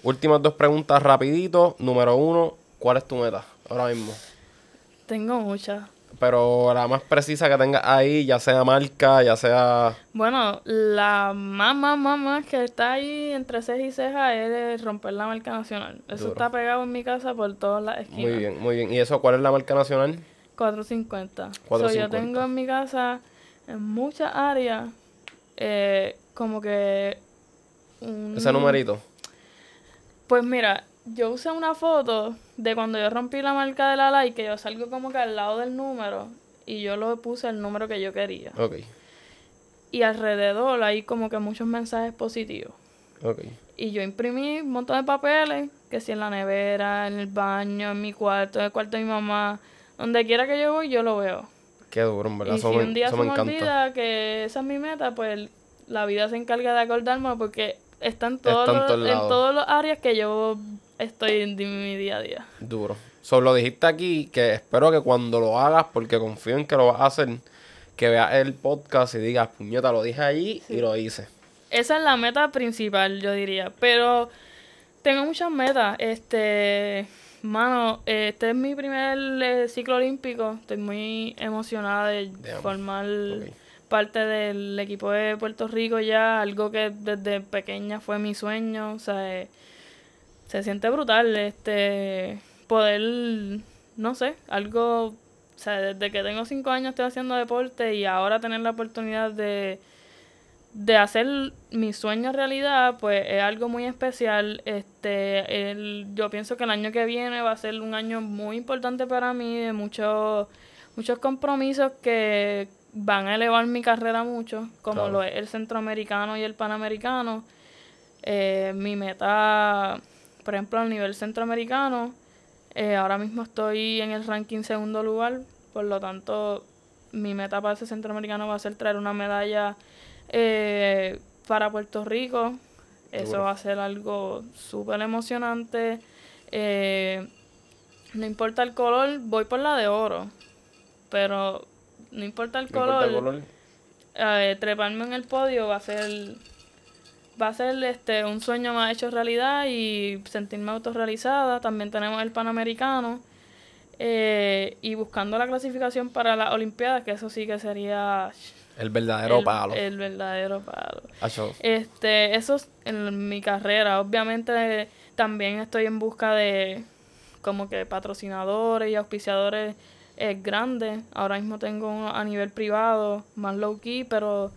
Speaker 3: últimas dos preguntas rapidito. Número uno, ¿cuál es tu meta ahora mismo?
Speaker 1: Tengo muchas.
Speaker 3: Pero la más precisa que tengas ahí, ya sea marca, ya sea...
Speaker 1: Bueno, la más, más, más, más que está ahí entre ceja y ceja es romper la marca nacional. Eso
Speaker 3: Duro.
Speaker 1: está pegado en mi casa por todas las esquinas.
Speaker 3: Muy bien, muy bien. ¿Y eso cuál es la marca nacional?
Speaker 1: 450. So,
Speaker 3: 450.
Speaker 1: yo tengo en mi casa, en muchas áreas, eh, como que... un-
Speaker 3: Ese numerito.
Speaker 1: Pues mira, yo usé una foto de cuando yo rompí la marca de la like, que yo salgo como que al lado del número y yo lo puse el número que yo quería.
Speaker 3: Ok,
Speaker 1: Y alrededor hay como que muchos mensajes positivos.
Speaker 3: ok.
Speaker 1: Y yo imprimí un montón de papeles, que si en la nevera, en el baño, en mi cuarto, en el cuarto de mi mamá, donde quiera que yo voy, yo lo veo.
Speaker 3: Qué duro, en verdad.
Speaker 1: Y si
Speaker 3: me,
Speaker 1: un día
Speaker 3: eso
Speaker 1: se
Speaker 3: me
Speaker 1: olvida que esa es mi meta, pues la vida se encarga de acordarme porque está en todos,
Speaker 3: Está en
Speaker 1: los,
Speaker 3: todos
Speaker 1: en
Speaker 3: lados.
Speaker 1: todos los áreas que yo estoy en mi día a día.
Speaker 3: Duro. Solo dijiste aquí que espero que cuando lo hagas, porque confío en que lo vas a hacer, que veas el podcast y digas, puñeta, lo dije allí y lo hice.
Speaker 1: Esa es la meta principal, yo diría. Pero tengo muchas metas. Este, mano, este es mi primer eh, ciclo olímpico. Estoy muy emocionada de
Speaker 3: Damn.
Speaker 1: formar parte del equipo de Puerto Rico ya. Algo que desde pequeña fue mi sueño. O sea, eh, se siente brutal este poder, no sé, algo, o sea, desde que tengo cinco años estoy haciendo deporte y ahora tener la oportunidad de de hacer mi sueño realidad, pues es algo muy especial. Este, el, yo pienso que el año que viene va a ser un año muy importante para mí, de muchos muchos compromisos que van a elevar mi carrera mucho, como
Speaker 3: Claro.
Speaker 1: lo es el centroamericano y el panamericano. Eh, mi meta, por ejemplo, a nivel centroamericano, eh, ahora mismo estoy en el ranking segundo lugar, por lo tanto, mi meta para ese centroamericano va a ser traer una medalla eh, para Puerto Rico. Eso va a ser algo súper emocionante. Eh, no importa el color, voy por la de oro. Pero no importa el
Speaker 3: No importa
Speaker 1: color,
Speaker 3: el color.
Speaker 1: eh, treparme en el podio va a ser va a ser este un sueño más hecho realidad y sentirme autorrealizada. También tenemos el Panamericano eh, y buscando la clasificación para las Olimpiadas, que eso sí que sería
Speaker 3: El verdadero
Speaker 1: el,
Speaker 3: palo.
Speaker 1: el verdadero palo.
Speaker 3: Acho,
Speaker 1: Este, eso es en mi carrera. Obviamente también estoy en busca de como que patrocinadores y auspiciadores eh, grandes. Ahora mismo tengo uno a nivel privado, más low key, pero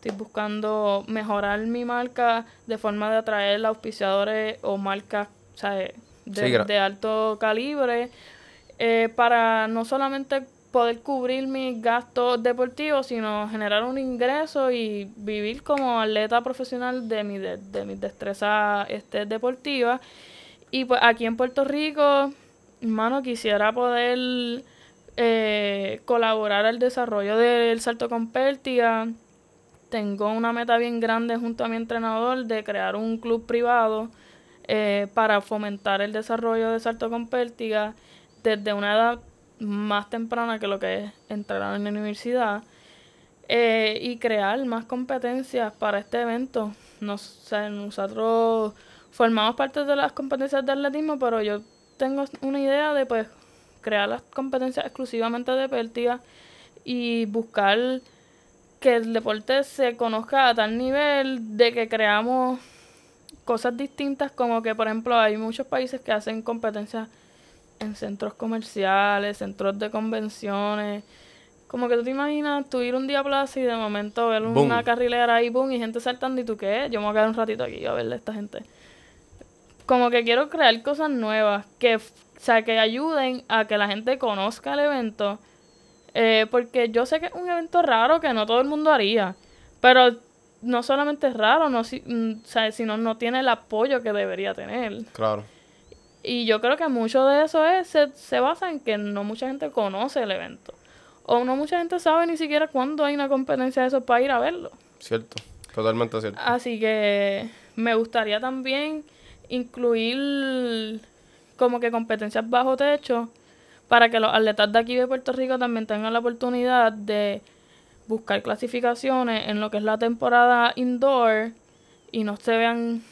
Speaker 1: estoy buscando mejorar mi marca de forma de atraer auspiciadores o marcas sea, de,
Speaker 3: Sí,
Speaker 1: de alto calibre eh, para no solamente poder cubrir mis gastos deportivos, sino generar un ingreso y vivir como atleta profesional de mi de, de mis destrezas este, deportivas. Y pues aquí en Puerto Rico, hermano, quisiera poder eh, colaborar al desarrollo del salto con pértiga. Tengo una meta bien grande junto a mi entrenador de crear un club privado eh, para fomentar el desarrollo de salto con pértiga desde una edad más temprana que lo que es entrar en la universidad eh, y crear más competencias para este evento. Nos, o nosotros formamos parte de las competencias de atletismo, pero yo tengo una idea de pues crear las competencias exclusivamente de pértiga y buscar que el deporte se conozca a tal nivel de que creamos cosas distintas como que por ejemplo hay muchos países que hacen competencias en centros comerciales, centros de convenciones Como que tú te imaginas tú ir un día a plaza y de momento ver
Speaker 3: Boom.
Speaker 1: una carrilera ahí, boom, y gente saltando, y tú qué, yo me voy a quedar un ratito aquí a verle a esta gente. Como que quiero crear cosas nuevas que, o sea, que ayuden a que la gente conozca el evento. Eh, porque yo sé que es un evento raro que no todo el mundo haría. Pero no solamente es raro, no, si, mm, o sea, sino no tiene el apoyo que debería tener.
Speaker 3: Claro.
Speaker 1: Y yo creo que mucho de eso es, se, se basa en que no mucha gente conoce el evento. O no mucha gente sabe ni siquiera cuándo hay una competencia de eso para ir a verlo.
Speaker 3: Cierto. Totalmente cierto.
Speaker 1: Así que me gustaría también incluir como que competencias bajo techo para que los atletas de aquí de Puerto Rico también tengan la oportunidad de buscar clasificaciones en lo que es la temporada indoor y no se vean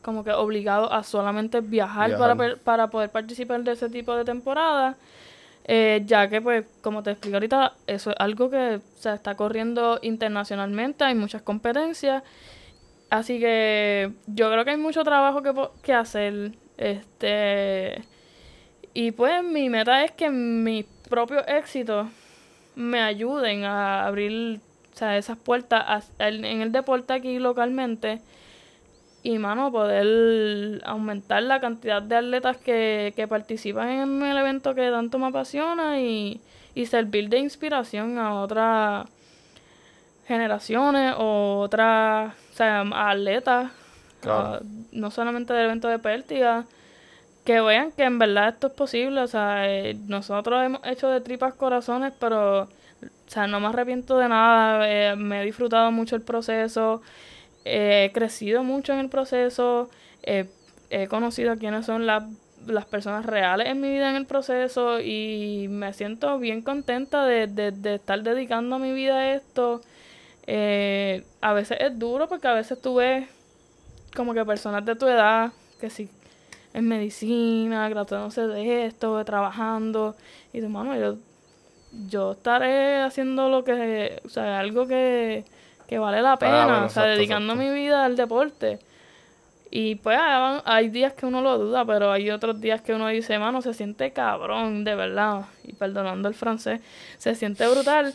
Speaker 1: como que obligados a solamente viajar, Para,
Speaker 3: Viajar.
Speaker 1: para poder participar de ese tipo de temporada. Eh, ya que, pues, como te explico ahorita, eso es algo que se está corriendo internacionalmente, hay muchas competencias. Así que yo creo que hay mucho trabajo que, que hacer. Este. Y pues mi meta es que mis propios éxitos me ayuden a abrir o sea, esas puertas a- en en el deporte aquí localmente. Y, mano, poder aumentar la cantidad de atletas que, que participan en el evento que tanto me apasiona y, y servir de inspiración a otras generaciones o otras, o sea, a atletas,
Speaker 3: Claro.
Speaker 1: a- no solamente del evento de Pértiga, que vean que en verdad esto es posible. O sea, eh, nosotros hemos hecho de tripas corazones, pero, o sea, no me arrepiento de nada. eh, me he disfrutado mucho el proceso. eh, he crecido mucho en el proceso. he conocido quiénes son las, las personas reales en mi vida en el proceso. Y me siento bien contenta de, de, de estar dedicando mi vida a esto. A veces es duro porque a veces tú ves como que personas de tu edad que sí en medicina, graduándose de esto, trabajando, y tu mano, yo, yo estaré haciendo lo que, o sea, algo que, que vale la pena,
Speaker 3: bueno,
Speaker 1: o sea,
Speaker 3: exacto,
Speaker 1: dedicando
Speaker 3: exacto.
Speaker 1: mi vida al deporte. Y pues hay, hay días que uno lo duda, pero hay otros días que uno dice, mano, se siente cabrón, de verdad, y perdonando el francés, se siente brutal.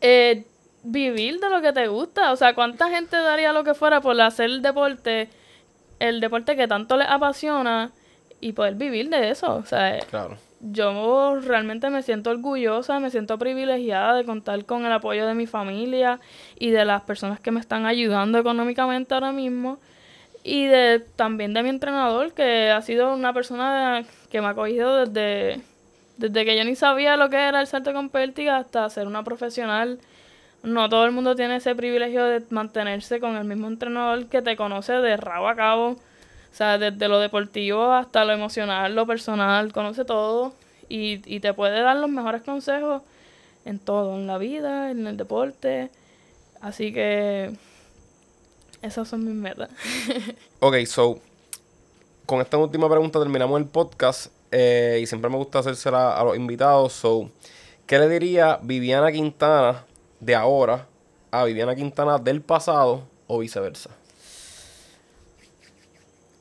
Speaker 1: Eh, vivir de lo que te gusta, o sea, ¿cuánta gente daría lo que fuera por hacer el deporte, el deporte que tanto les apasiona y poder vivir de eso? O sea,
Speaker 3: Claro.
Speaker 1: yo realmente me siento orgullosa, me siento privilegiada de contar con el apoyo de mi familia y de las personas que me están ayudando económicamente ahora mismo. Y de también de mi entrenador, que ha sido una persona que me ha cogido desde, desde que yo ni sabía lo que era el salto con pértiga hasta ser una profesional. No todo el mundo tiene ese privilegio de mantenerse con el mismo entrenador que te conoce de rabo a cabo. O sea, desde lo deportivo hasta lo emocional, lo personal, conoce todo y, y te puede dar los mejores consejos en todo, en la vida, en el deporte. Así que esas son mis metas.
Speaker 3: Ok, so, con esta última pregunta terminamos el podcast eh, y siempre me gusta hacérsela a los invitados. So, ¿qué le diría Viviana Quintana de ahora a Viviana Quintana del pasado o viceversa?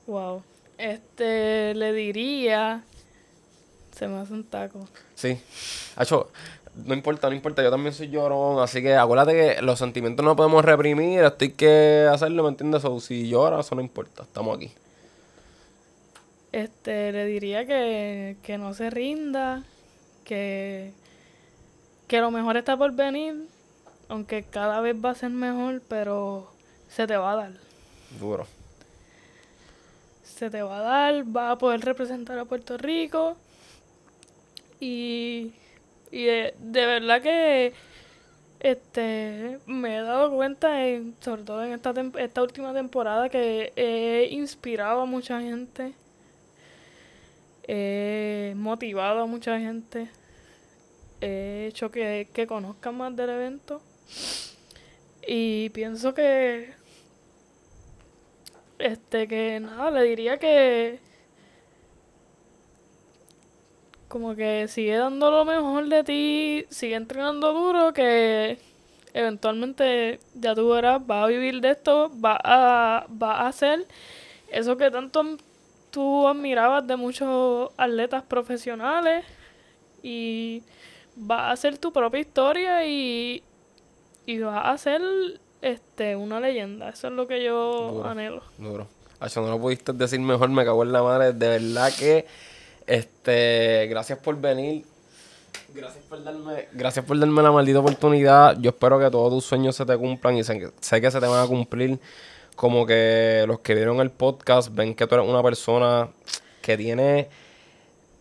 Speaker 1: Wow. Este, le diría... Se me hace un taco.
Speaker 3: Sí. Hacho, no importa, no importa, yo también soy llorón, así que acuérdate que los sentimientos no podemos reprimir, esto hay que hacerlo, ¿me entiendes? O si llora, eso no importa, estamos aquí.
Speaker 1: Este, le diría que, que no se rinda, que, que lo mejor está por venir, aunque cada vez va a ser mejor, pero se te va a dar.
Speaker 3: Duro.
Speaker 1: Se te va a dar, va a poder representar a Puerto Rico y, y de, de verdad que este me he dado cuenta, en- sobre todo en esta, tem- esta última temporada, que he inspirado a mucha gente. He motivado a mucha gente. He hecho que, que conozcan más del evento. Y pienso que. Este, que nada, le diría que. Como que sigue dando lo mejor de ti, sigue entrenando duro, que eventualmente ya tú verás, vas a vivir de esto, vas a, a hacer eso que tanto tú admirabas de muchos atletas profesionales y vas a hacer tu propia historia y, y vas a hacer este, una leyenda. Eso es lo que yo anhelo.
Speaker 3: Duro. No lo pudiste decir mejor, me cago en la madre. De verdad que, este, gracias por venir. Gracias por darme, gracias por darme la maldita oportunidad. Yo espero que todos tus sueños se te cumplan y sé, sé que se te van a cumplir. Como que los que vieron el podcast ven que tú eres una persona que tiene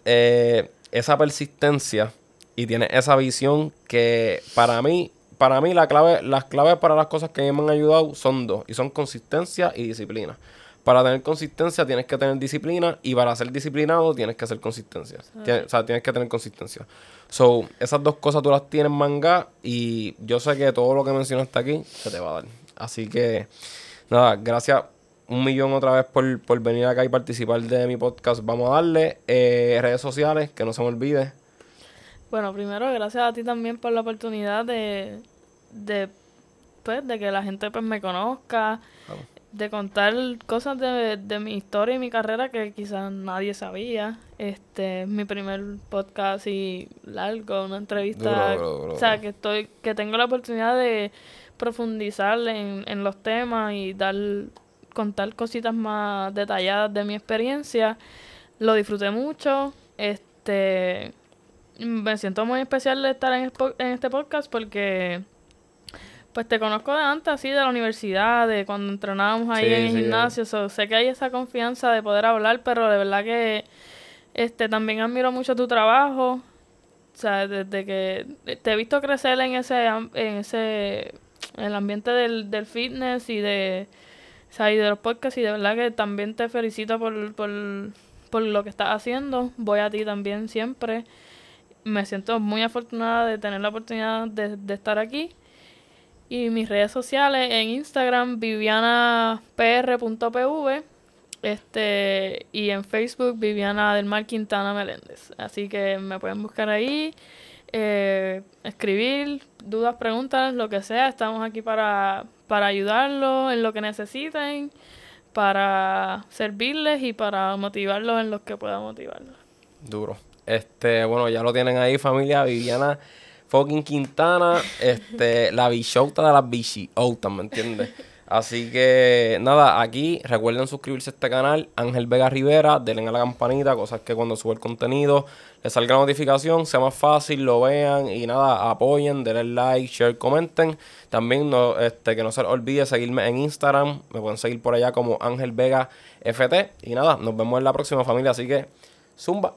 Speaker 3: eh, esa persistencia y tiene esa visión que para mí, para mí la clave, las claves para las cosas que me han ayudado son dos y son consistencia y disciplina. Para tener consistencia tienes que tener disciplina y para ser disciplinado tienes que hacer consistencia. o sea, tienes que tener consistencia. So, esas dos cosas tú las tienes manga y yo sé que todo lo que mencionaste aquí se te va a dar. Así que, nada, gracias un millón otra vez por, por venir acá y participar de mi podcast. Vamos a darle eh, redes sociales, que no se me olvide.
Speaker 1: Bueno, primero, gracias a ti también por la oportunidad de, de, pues, de que la gente pues, me conozca de contar cosas de, de, mi historia y mi carrera que quizás nadie sabía. Este es mi primer podcast y largo, una entrevista. O sea, que estoy, que tengo la oportunidad de profundizar en, en los temas y dar, contar cositas más detalladas de mi experiencia. Lo disfruté mucho. Este me siento muy especial de estar en, en este podcast porque pues te conozco de antes, así, de la universidad, de cuando entrenábamos ahí en el gimnasio. sé que hay esa confianza de poder hablar, pero de verdad que este también admiro mucho tu trabajo. O sea, desde que te he visto crecer en ese, en ese, en el ambiente del, del fitness y de, o sea, y de los podcasts, y de verdad que también te felicito por, por, por lo que estás haciendo. Voy a ti también siempre. Me siento muy afortunada de tener la oportunidad de, de estar aquí. Y mis redes sociales en Instagram, vivianapr.pv. Este, y en Facebook, Viviana del Mar Quintana Meléndez. Así que me pueden buscar ahí, eh, escribir, dudas, preguntas, lo que sea. Estamos aquí para, para ayudarlos en lo que necesiten, para servirles y para motivarlos en lo que pueda motivarlos.
Speaker 3: Duro. Este, bueno, ya lo tienen ahí, familia. Viviana fucking Quintana, este, la bichota de las bichiotas, ¿me entiendes? Así que nada, aquí recuerden suscribirse a este canal, Ángel Vega Rivera, denle a la campanita, cosas que cuando sube el contenido les salga la notificación, sea más fácil, lo vean y nada, apoyen, denle like, share, comenten. También no, este, que no se olvide seguirme en Instagram, me pueden seguir por allá como Ángel Vega FT. Y nada, nos vemos en la próxima familia, así que zumba.